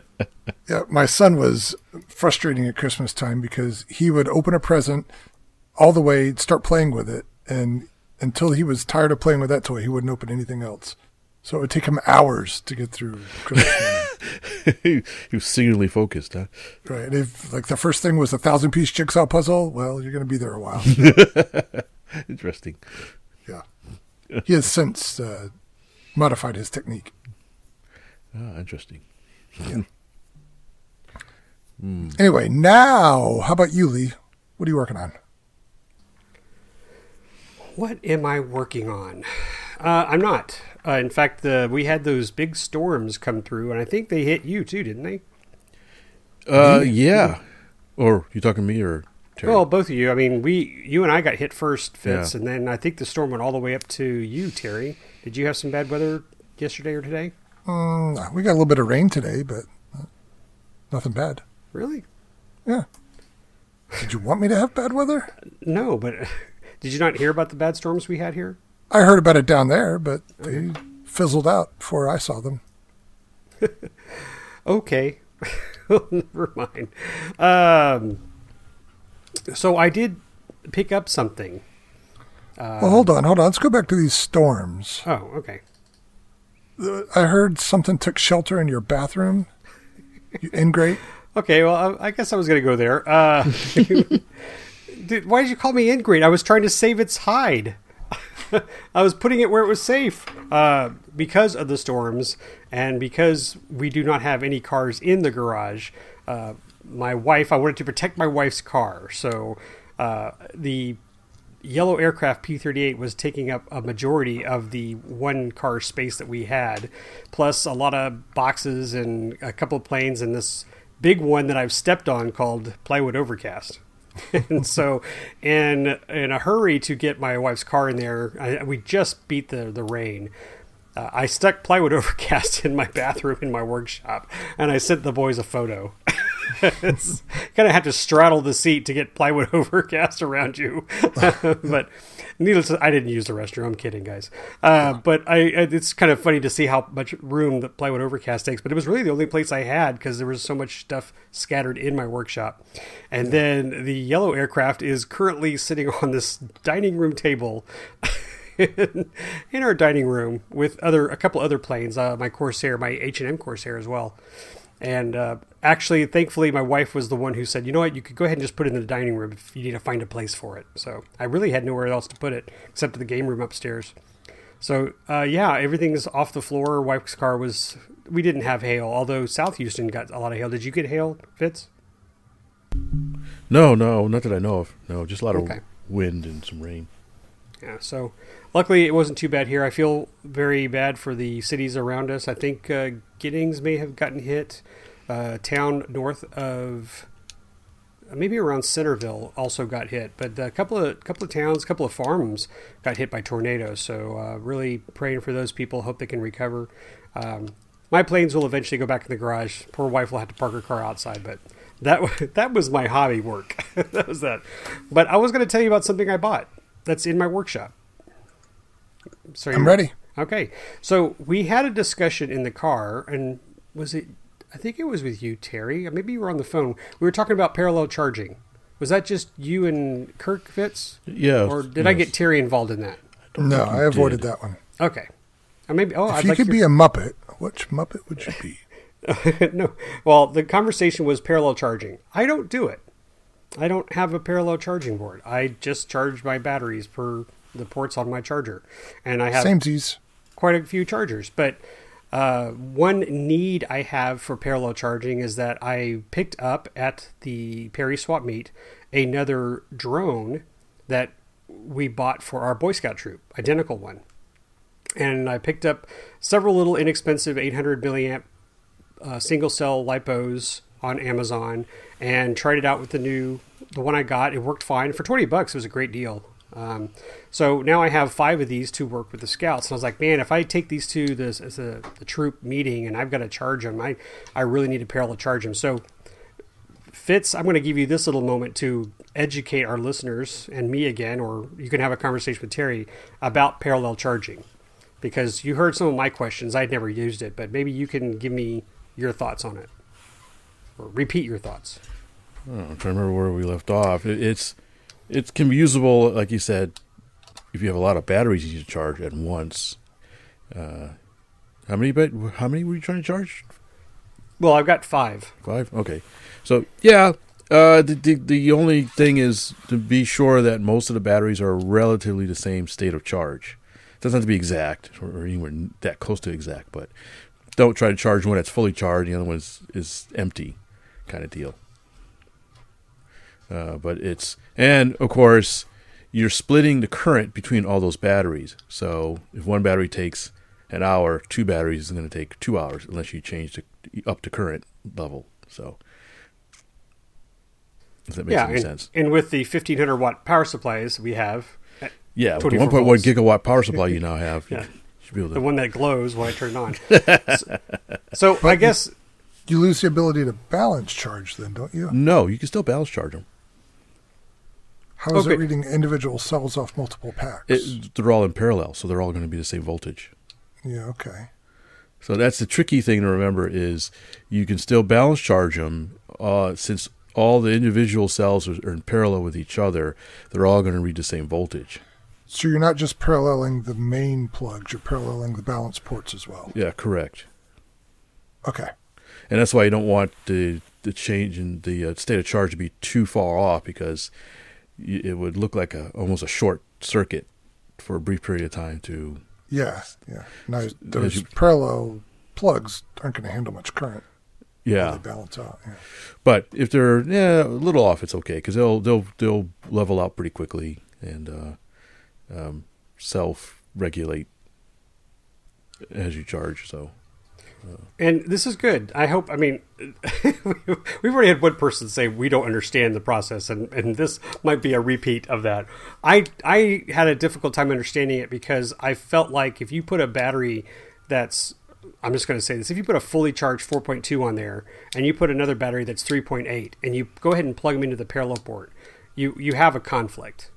Yeah, my son was frustrating at Christmas time because he would open a present all the way, start playing with it, and until he was tired of playing with that toy, he wouldn't open anything else. So it would take him hours to get through Christmas. morning. he was singularly focused, huh? right? And if like the first thing was a thousand piece jigsaw puzzle, well, you're going to be there a while. Interesting. yeah, he has since uh, modified his technique. Ah, interesting. Anyway, now how about you, Lee? What are you working on? What am I working on? Uh, I'm not. Uh, in fact, the, we had those big storms come through, and I think they hit you too, didn't they? Uh, yeah. Or you talking to me or Terry? Well, both of you. I mean, we, you and I got hit first, Fitz, Yeah. and then I think the storm went all the way up to you, Terry. Did you have some bad weather yesterday or today? Mm, we got a little bit of rain today, but nothing bad. Really? Yeah. Did you want me to have bad weather? No, but did you not hear about the bad storms we had here? I heard about it down there, but they fizzled out before I saw them. Okay. Never mind. Um, so I did pick up something. well, hold on, hold on. Let's go back to these storms. Oh, okay. Uh, I heard something took shelter in your bathroom. Ingrate. Okay, well, I, I guess I was going to go there. Uh, dude, why did you call me ingrate? I was trying to save its hide. I was putting it where it was safe uh, because of the storms and because we do not have any cars in the garage. Uh, my wife, I wanted to protect my wife's car, so uh, the yellow aircraft P-38 was taking up a majority of the one car space that we had, plus a lot of boxes and a couple of planes and this big one that I've stepped on called Plywood Overcast. and so, in in a hurry to get my wife's car in there, I, we just beat the the rain. Uh, I stuck plywood overcast in my bathroom in my workshop, and I sent the boys a photo. it's kind of have to straddle the seat to get plywood overcast around you, but needless, to, I didn't use the restroom. I'm kidding, guys. Uh, but I, it's kind of funny to see how much room that plywood overcast takes. But it was really the only place I had because there was so much stuff scattered in my workshop. And then the yellow aircraft is currently sitting on this dining room table in, in our dining room with other a couple other planes, uh, my Corsair, my H and M Corsair as well. And uh, actually, thankfully, my wife was the one who said, "You know what? You could go ahead and just put it in the dining room if you need to find a place for it." So I really had nowhere else to put it except the game room upstairs. So uh, yeah, everything's off the floor. Wife's car was we didn't have hail, although South Houston got a lot of hail. Did you get hail, Fitz? No, no, not that I know of. No, just a lot Okay. of wind and some rain. Yeah, so luckily it wasn't too bad here. I feel very bad for the cities around us. I think uh, Giddings may have gotten hit. Uh, town north of maybe around Centerville also got hit, but a couple of couple of towns, a couple of farms got hit by tornadoes. So uh, really praying for those people. Hope they can recover. Um, my planes will eventually go back in the garage. Poor wife will have to park her car outside, but that that was my hobby work. that was that. But I was going to tell you about something I bought that's in my workshop. Sorry, I'm ready. Okay, so we had a discussion in the car, and was it? I think it was with you, Terry. Uh, maybe you were on the phone. We were talking about parallel charging. Was that just you and Kirk Fitz? Yeah. Or did I get Terry involved in that? No, I avoided did. that one. Okay. Or maybe. Oh, If I'd you like could your- be a Muppet, which Muppet would you be? no. Well, the conversation was parallel charging. I don't do it. I don't have a parallel charging board. I just charge my batteries per the ports on my charger, and I have Samesies. quite a few chargers. But uh, one need I have for parallel charging is that I picked up at the Perry Swap Meet another drone that we bought for our Boy Scout troop, identical one. And I picked up several little inexpensive 800 milliamp uh, single cell lipos on Amazon and tried it out with the new the one I got. It worked fine for twenty bucks. It was a great deal. Um, so now I have five of these to work with the scouts, and I was like, man, if I take these to this as a the troop meeting and I've got to charge them, I I really need to parallel charge them. So Fitz, I'm going to give you this little moment to educate our listeners and me again, or you can have a conversation with Terry about parallel charging. Because you heard some of my questions, I'd never used it, but maybe you can give me your thoughts on it, or repeat your thoughts. I'm trying to remember where we left off. It, it's it can be usable, like you said, if you have a lot of batteries you need to charge at once. Uh, how many? But how many were you trying to charge? Well, I've got five. Five. Okay. So yeah, uh, the, the the only thing is to be sure that most of the batteries are relatively the same state of charge. It doesn't have to be exact or, anywhere that close to exact, but don't try to charge one that's fully charged. And the other one is, is empty, kind of deal. Uh, but it's and of course you're splitting the current between all those batteries. So if one battery takes an hour, two batteries is going to take two hours unless you change the up to current level. So if that makes yeah, any and, sense. and with the 1500 watt power supplies we have, Yeah, with the 1.1 volts. gigawatt power supply you now have, Yeah. you should be able the one that glows when I turn it on. so, so I guess You lose the ability to balance charge, then, don't you? No, you can still balance charge them. How is Okay. it reading individual cells off multiple packs? It, they're all in parallel, so they're all going to be the same voltage. yeah, okay. So that's the tricky thing to remember is you can still balance charge them uh, since all the individual cells are, are in parallel with each other. They're all going to read the same voltage. So you're not just paralleling the main plugs, you're paralleling the balance ports as well. Yeah, correct. Okay. And that's why you don't want the the change in the uh, state of charge to be too far off because it would look like a almost a short circuit for a brief period of time to Yeah, yeah. Now, those you- parallel plugs aren't going to handle much current. yeah They balance out. Yeah. But if they're yeah a little off, it's okay because they'll they'll they'll level out pretty quickly and uh, um, self regulate as you charge. So And this is good. I hope. I mean, we've already had one person say we don't understand the process, and, and this might be a repeat of that. I I had a difficult time understanding it because I felt like if you put a battery that's I'm just going to say this: if you put a fully charged 4.2 on there, and you put another battery that's 3.8, and you go ahead and plug them into the parallel port, you you have a conflict.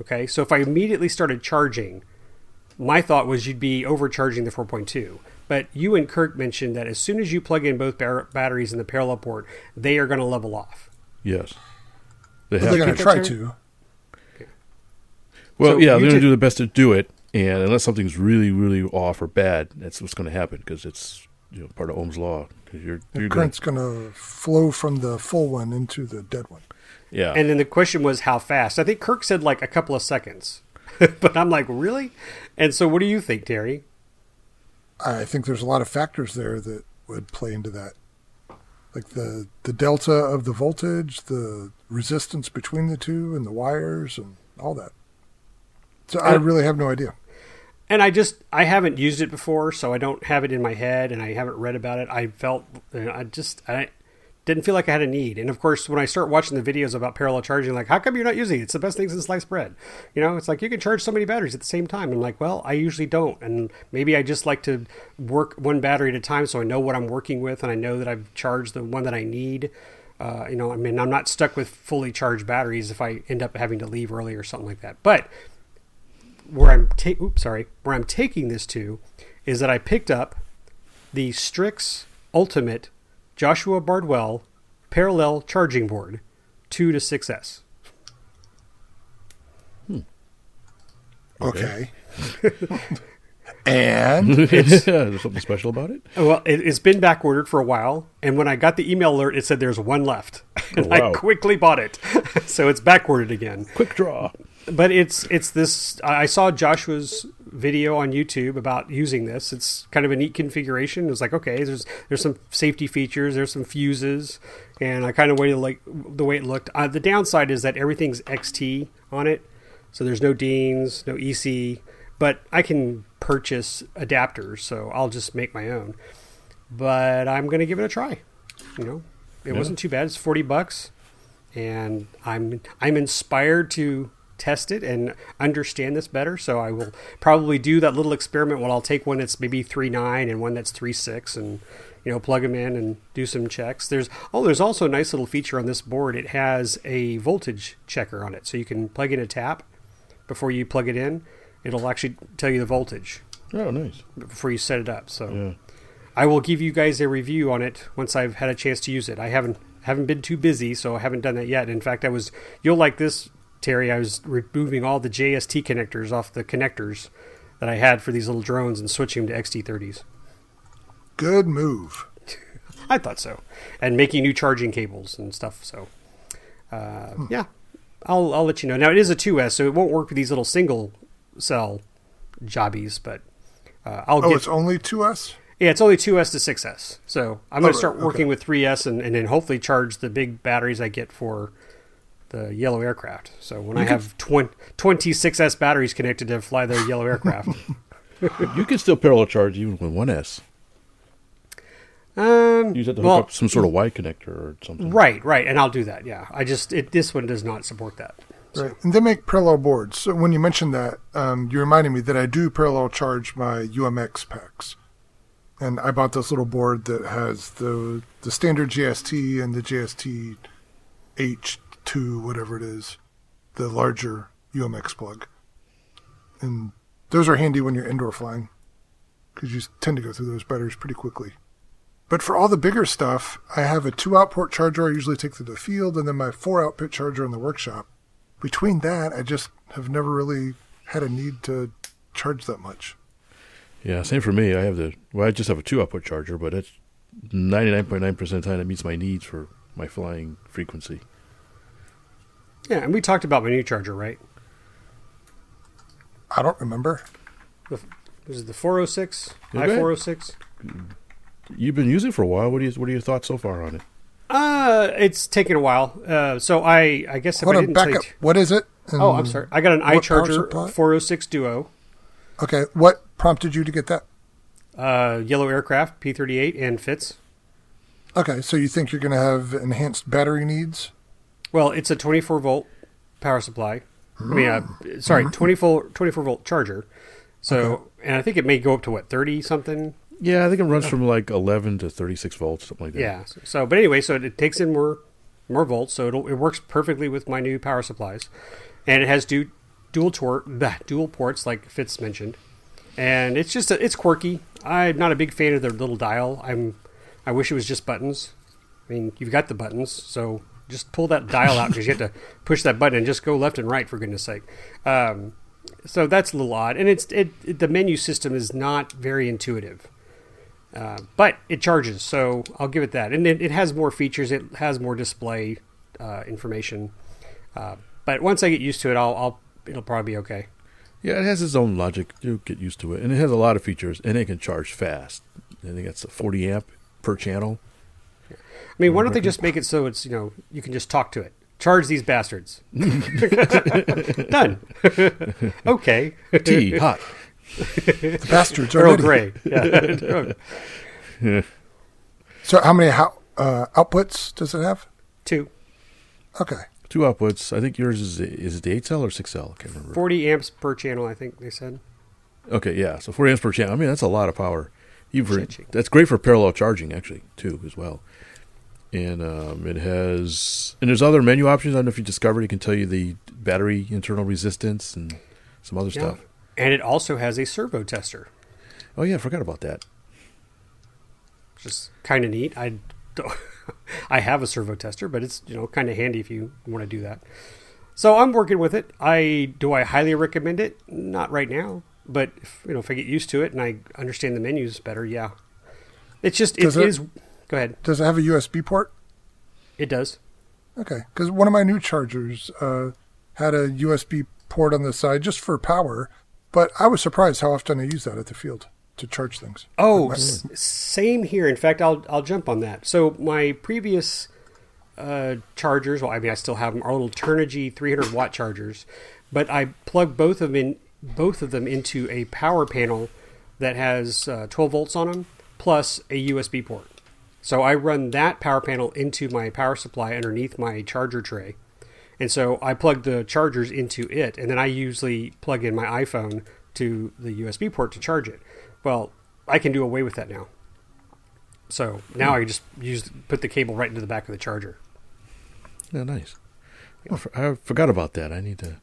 Okay, so if I immediately started charging, my thought was you'd be overcharging the 4.2. But you and Kirk mentioned that as soon as you plug in both bar- batteries in the parallel port, they are going to level off. yes, they But have they're going to try that's to. Well, So yeah, they're going to do the best to do it, and unless something's really really off or bad, that's what's going to happen because it's you know part of Ohm's law. Because you're, The you're current's going to flow from the full one into the dead one. yeah, And then the question was how fast. I think Kirk said like a couple of seconds. but I'm like, really? And so what do you think, Terry? I think there's a lot of factors there that would play into that. Like the, the delta of the voltage, the resistance between the two, and the wires, and all that. So I really have no idea. And I just I haven't used it before, so I don't have it in my head, and I haven't read about it. I felt I just I didn't feel like I had a need. And of course, when I start watching the videos about parallel charging, like how come you're not using it? It's the best thing since sliced bread. You know, it's like you can charge so many batteries at the same time. I'm like, well, I usually don't, and maybe I just like to work one battery at a time, so I know what I'm working with, and I know that I've charged the one that I need. Uh, you know, I mean, I'm not stuck with fully charged batteries if I end up having to leave early or something like that. But where I'm ta- oops, sorry, where I'm taking this to is that I picked up the Strix Ultimate Joshua Bardwell parallel charging board 2 to 6S. Okay. and There's something special about it. Well, it, it's been back ordered for a while, and when I got the email alert, it said there's one left, and oh, wow. I quickly bought it. so it's back ordered again. Quick draw. but it's it's this i I saw joshua's video on youtube about using this. It's kind of a neat configuration. It's like okay there's there's some safety features there's some fuses and i kind of waited like the way it looked. Uh, the downside is that everything's xt on it so there's no deans no ec but i can purchase adapters so i'll just make my own. But i'm going to give it a try you know? It Yeah. wasn't too bad. It's 40 bucks and I'm I'm inspired to test it and understand this better. So I will probably do that little experiment. When I'll take one that's maybe three nine and one that's three six, and you know plug them in and do some checks. There's oh, there's also a nice little feature on this board. It has a voltage checker on it, so you can plug in a tap before you plug it in. It'll actually tell you the voltage Oh, nice. before you set it up. So. Yeah. I will give you guys a review on it once I've had a chance to use it. I haven't haven't been too busy, so I haven't done that yet. In fact, I was you'll like this, Terry. I was removing all the JST connectors off the connectors that I had for these little drones and switching them to XT30s. good move. I thought so, and making new charging cables and stuff. So, uh, yeah, I'll I'll let you know. Now it is a 2S, so it won't work with these little single cell jobbies, but uh, I'll get Oh, get it's only 2S? Yeah, it's only 2S to 6S. So I'm going Oh, to start right, working okay. with 3S and, and then hopefully charge the big batteries I get for the yellow aircraft. So when I have 20, 26S batteries connected to fly the yellow aircraft. You can still parallel charge even with one S. um, You have to hook well, up some sort of Y connector or something. right, right. And I'll do that. Yeah. I just, it, this one does not support that. Right. And they make parallel boards. So when you mentioned that, um, you reminded me that I do parallel charge my UMX packs. And I bought this little board that has the the standard JST and the JST H2, whatever it is, the larger UMX plug. And those are handy when you're indoor flying because you tend to go through those batteries pretty quickly. But for all the bigger stuff, I have a two output charger I usually take to the field, and then my four output charger in the workshop between that, I just have never really had a need to charge that much. Yeah, same for me. I have the well, I just have a two output charger, but it's ninety nine point nine percent of the time it meets my needs for my flying frequency. Yeah. And we talked about my new charger, right? I don't remember. The, was it the 406? Okay. i406? You've been using it for a while. What do you what are your thoughts so far on it? Uh, it's taken a while. Uh, so I, I guess if Hold I on, didn't back tell up. you- What is it? Oh, I'm sorry. I got an what power iCharger 406 Duo. Okay, what prompted you to get that? uh, Yellow Aircraft P38 and fits. Okay, so you think you're going to have enhanced battery needs? Well, it's a 24 volt power supply. I mean, uh, sorry, 24 24 volt charger. So, and I think it may go up to what 30 something. Yeah, I think it runs from like eleven to thirty six volts, something like that. Yeah. So, but anyway, so it, takes in more more volts, so it'll, it works perfectly with my new power supplies, and it has du- dual tor- bah, dual ports like Fitz mentioned, and it's just a, it's quirky. I'm not a big fan of their little dial. I'm I wish it was just buttons. I mean, you've got the buttons, so just pull that dial out because you have to push that button and just go left and right for goodness sake. Um, so that's a little odd, and it's it, it the menu system is not very intuitive. Uh, but it charges, so I'll give it that. And it, it has more features. It has more display uh, information. Uh, but once I get used to it, I'll, I'll it'll probably be okay. Yeah, it has its own logic. You get used to it, and it has a lot of features, and it can charge fast. I think it's a 40 amp per channel. I mean, why don't they just make it so it's you know you can just talk to it? Charge these bastards. Done. okay. Tea hot. The bastards Earl already. Grey. Yeah. So how many how, uh, outputs does it have? Two. Okay. Two outputs. I think yours is is it the eight cell or six cell? I can't remember. 40 amps per channel, I think they said. Okay, yeah. So 40 amps per channel. I mean, that's a lot of power. Even for, Cha-ching. that's great for parallel charging, actually, too, as well. And um, it has, and there's other menu options. I don't know if you discovered. It can tell you the battery internal resistance and some other Yeah. stuff. And it also has a servo tester, Oh yeah, I forgot about that. Just kind of neat. I don't, I have a servo tester, but it's you know kind of handy if you want to do that. So I'm working with it. I do I highly recommend it? Not right now, but if, you know if I get used to it and I understand the menus better, yeah. It's just it Does it- is. Go ahead. Does it have a USB port? It does. Okay, because one of my new chargers uh, had a USB port on the side just for power, but I was surprised how often I use that at the field to charge things. Oh, s- same here. In fact, I'll I'll jump on that. So my previous uh, chargers, well, I mean, I still have them, are little Turnigy 300 watt chargers, but I plug both of them in both of them into a power panel that has uh, 12 volts on them plus a USB port. So I run that power panel into my power supply underneath my charger tray. And so I plug the chargers into it, and then I usually plug in my iPhone to the USB port to charge it. Well, I can do away with that now. So now I just use put the cable right into the back of the charger. Yeah, nice. Oh, for, I forgot about that. I need to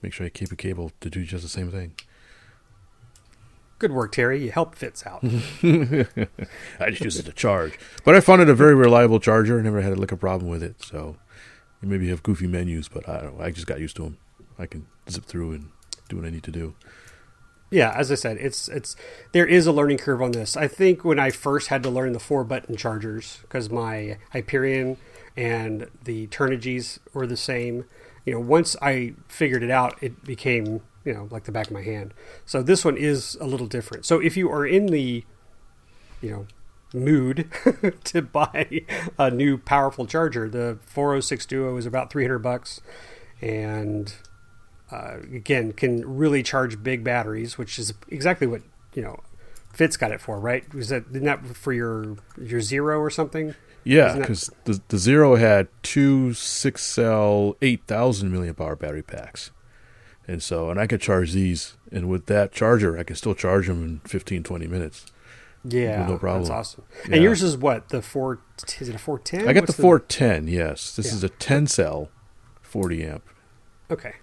make sure I keep a cable to do just the same thing. Good work, Terry. You helped Fitz out. I just use it to charge. But I found it a very reliable charger. I never had a like a problem with it. So you maybe have goofy menus, but I don't know. I just got used to them. I can zip through and do what I need to do. yeah, as I said, it's it's there is a learning curve on this. I think when I first had to learn the four button chargers because my Hyperion and the Turnigys were the same. You know, once I figured it out, it became you know like the back of my hand. So this one is a little different. So if you are in the you know mood to buy a new powerful charger, the 406 Duo is about 300 bucks, and uh, again can really charge big batteries, which is exactly what you know Fitz got it for, right? Was that isn't that for your your zero or something? Yeah, because the, the Zero had two six cell, 8,000 milliamp hour battery packs. And so, and I could charge these, and with that charger, I can still charge them in 15, 20 minutes. Yeah, no problem. That's awesome. Yeah. And yours is what the four? Is it a four ten? I got the 410, yes. This Yeah. is a 10 cell, 40 amp. Okay.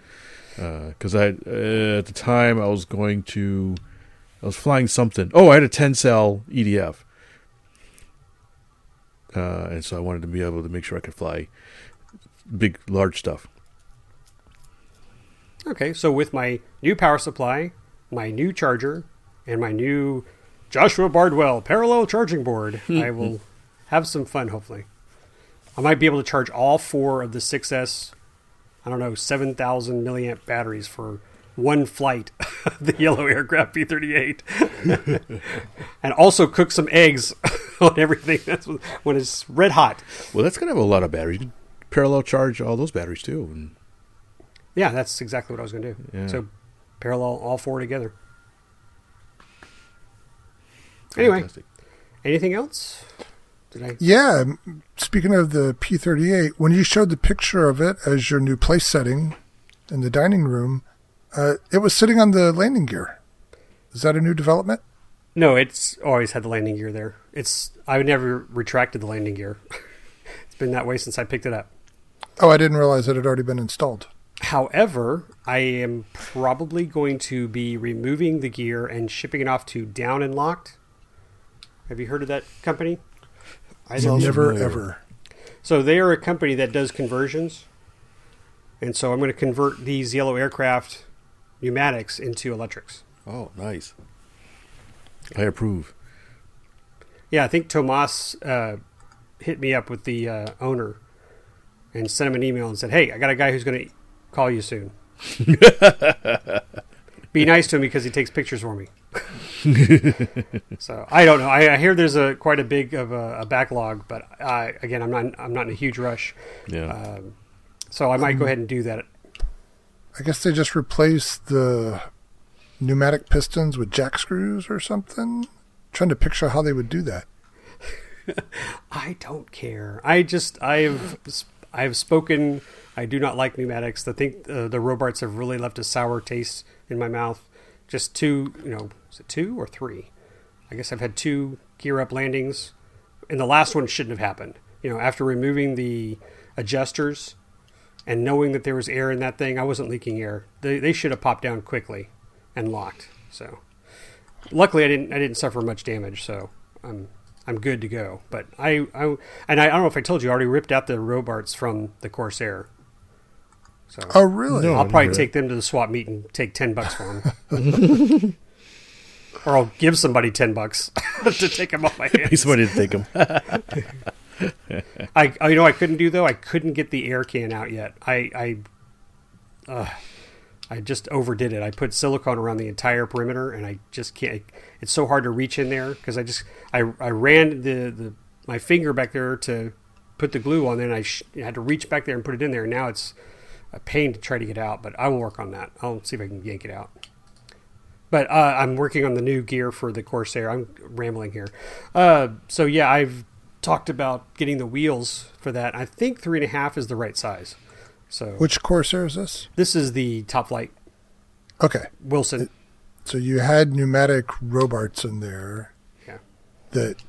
because I uh, at the time I was going to I was flying something. Oh, I had a ten cell EDF, uh, and so I wanted to be able to make sure I could fly big, large stuff. Okay. So with my new power supply, my new charger, and my new Joshua Bardwell parallel charging board, I will have some fun. Hopefully, I might be able to charge all four of the 6S. I don't know, seven thousand milliamp batteries for one flight of the yellow aircraft P-38, and also cook some eggs on everything. That's when- it's red hot. Well, that's gonna have a lot of batteries. You parallel charge all those batteries too. And Yeah, that's exactly what I was going to do. Yeah. So parallel all four together. Anyway, fantastic. anything else? Did I? Yeah, speaking of the P38, when you showed the picture of it as your new place setting in the dining room, uh, it was sitting on the landing gear. Is that a new development? No, it's always had the landing gear there. It's I never retracted the landing gear. it's been that way since I picked it up. Oh, I didn't realize it had already been installed. However, I am probably going to be removing the gear and shipping it off to Down and Locked. Have you heard of that company? I Sounds Never, familiar. ever. So they are a company that does conversions, and so I'm going to convert these yellow aircraft pneumatics into electrics. Oh, nice. I approve. Yeah, I think Tomas uh, hit me up with the uh, owner and sent him an email and said, "Hey, I got a guy who's going to call you soon." be nice to him because he takes pictures for me. so I don't know. I, I, hear there's a quite a big of a, a backlog, but I, again, I'm not I'm not in a huge rush. Yeah. Um, so I might go ahead and do that. I guess they just replaced the pneumatic pistons with jack screws or something. trying to picture how they would do that. I don't care. I just I've I've spoken. I do not like pneumatics. I think uh, the Robarts have really left a sour taste in my mouth. Just two, you know, is it two or three? I guess I've had two gear up landings, and the last one shouldn't have happened. You know, after removing the adjusters and knowing that there was air in that thing, I wasn't leaking air. They, they should have popped down quickly and locked. So, luckily, I didn't I didn't suffer much damage. So I'm I'm good to go. But I, I and I, I don't know if I told you, I already ripped out the Robarts from the Corsair. So oh really? No, I'll probably take them to the swap meet and take ten bucks for them. or I'll give somebody ten bucks to take them off my hands. somebody to take them. I, you know, I couldn't do though. I couldn't get the air can out yet. I, I, uh, I just overdid it. I put silicone around the entire perimeter, and I just can't. It's so hard to reach in there because I just I, I ran the, the my finger back there to put the glue on, there and I sh- had to reach back there and put it in there. And now it's a pain to try to get out, but I will work on that. I'll see if I can yank it out. But uh, I'm working on the new gear for the Corsair. I'm rambling here. Uh, so yeah, I've talked about getting the wheels for that. I think three and a half is the right size. So which Corsair is this? This is the Top Flite. Okay, Wilson. So you had pneumatic Robarts in there. Yeah. That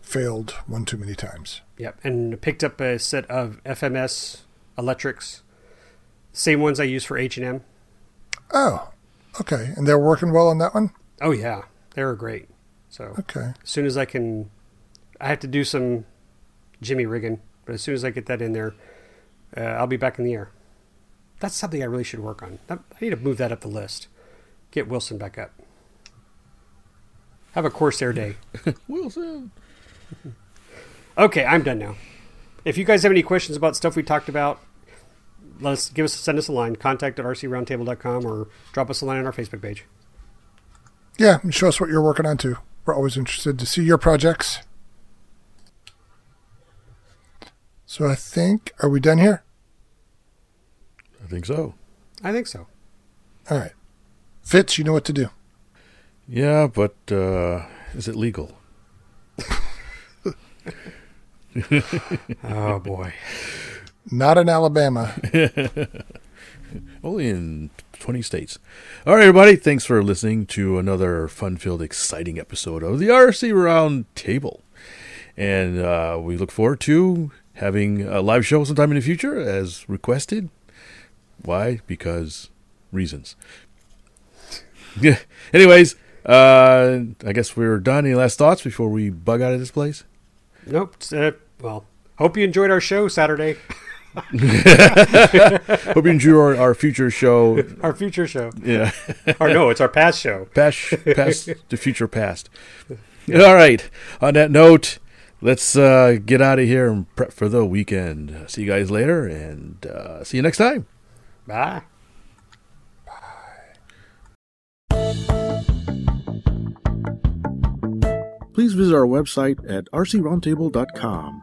failed one too many times. Yep, and picked up a set of FMS electrics, same ones I use for H and M. Oh, okay, and they're working well on that one. Oh yeah, they were great. So okay, as soon as I can, I have to do some Jimmy rigging, but as soon as I get that in there, uh, I'll be back in the air. That's something I really should work on. I need to move that up the list. Get Wilson back up. Have a Corsair day. Wilson. okay, I'm done now. If you guys have any questions about stuff we talked about, let us give us send us a line. Contact at rcroundtable.com or drop us a line on our Facebook page. Yeah, and show us what you're working on too. We're always interested to see your projects. So I think, are we done here? I think so. I think so. All right. Fitz, you know what to do. Yeah, but uh, is it legal? oh, boy. Not in Alabama. Only in 20 states. All right, everybody. Thanks for listening to another fun filled, exciting episode of the RC Round Table. And uh, we look forward to having a live show sometime in the future as requested. Why? Because reasons. Yeah. Anyways, uh, I guess we're done. Any last thoughts before we bug out of this place? Nope. Uh, well, hope you enjoyed our show Saturday. hope you enjoy our, our, future show. Our future show. Yeah. or no, it's our past show. Past, past, the future past. All right. On that note, let's uh, get out of here and prep for the weekend. See you guys later, and uh, see you next time. Bye. Please visit our website at rcroundtable.com,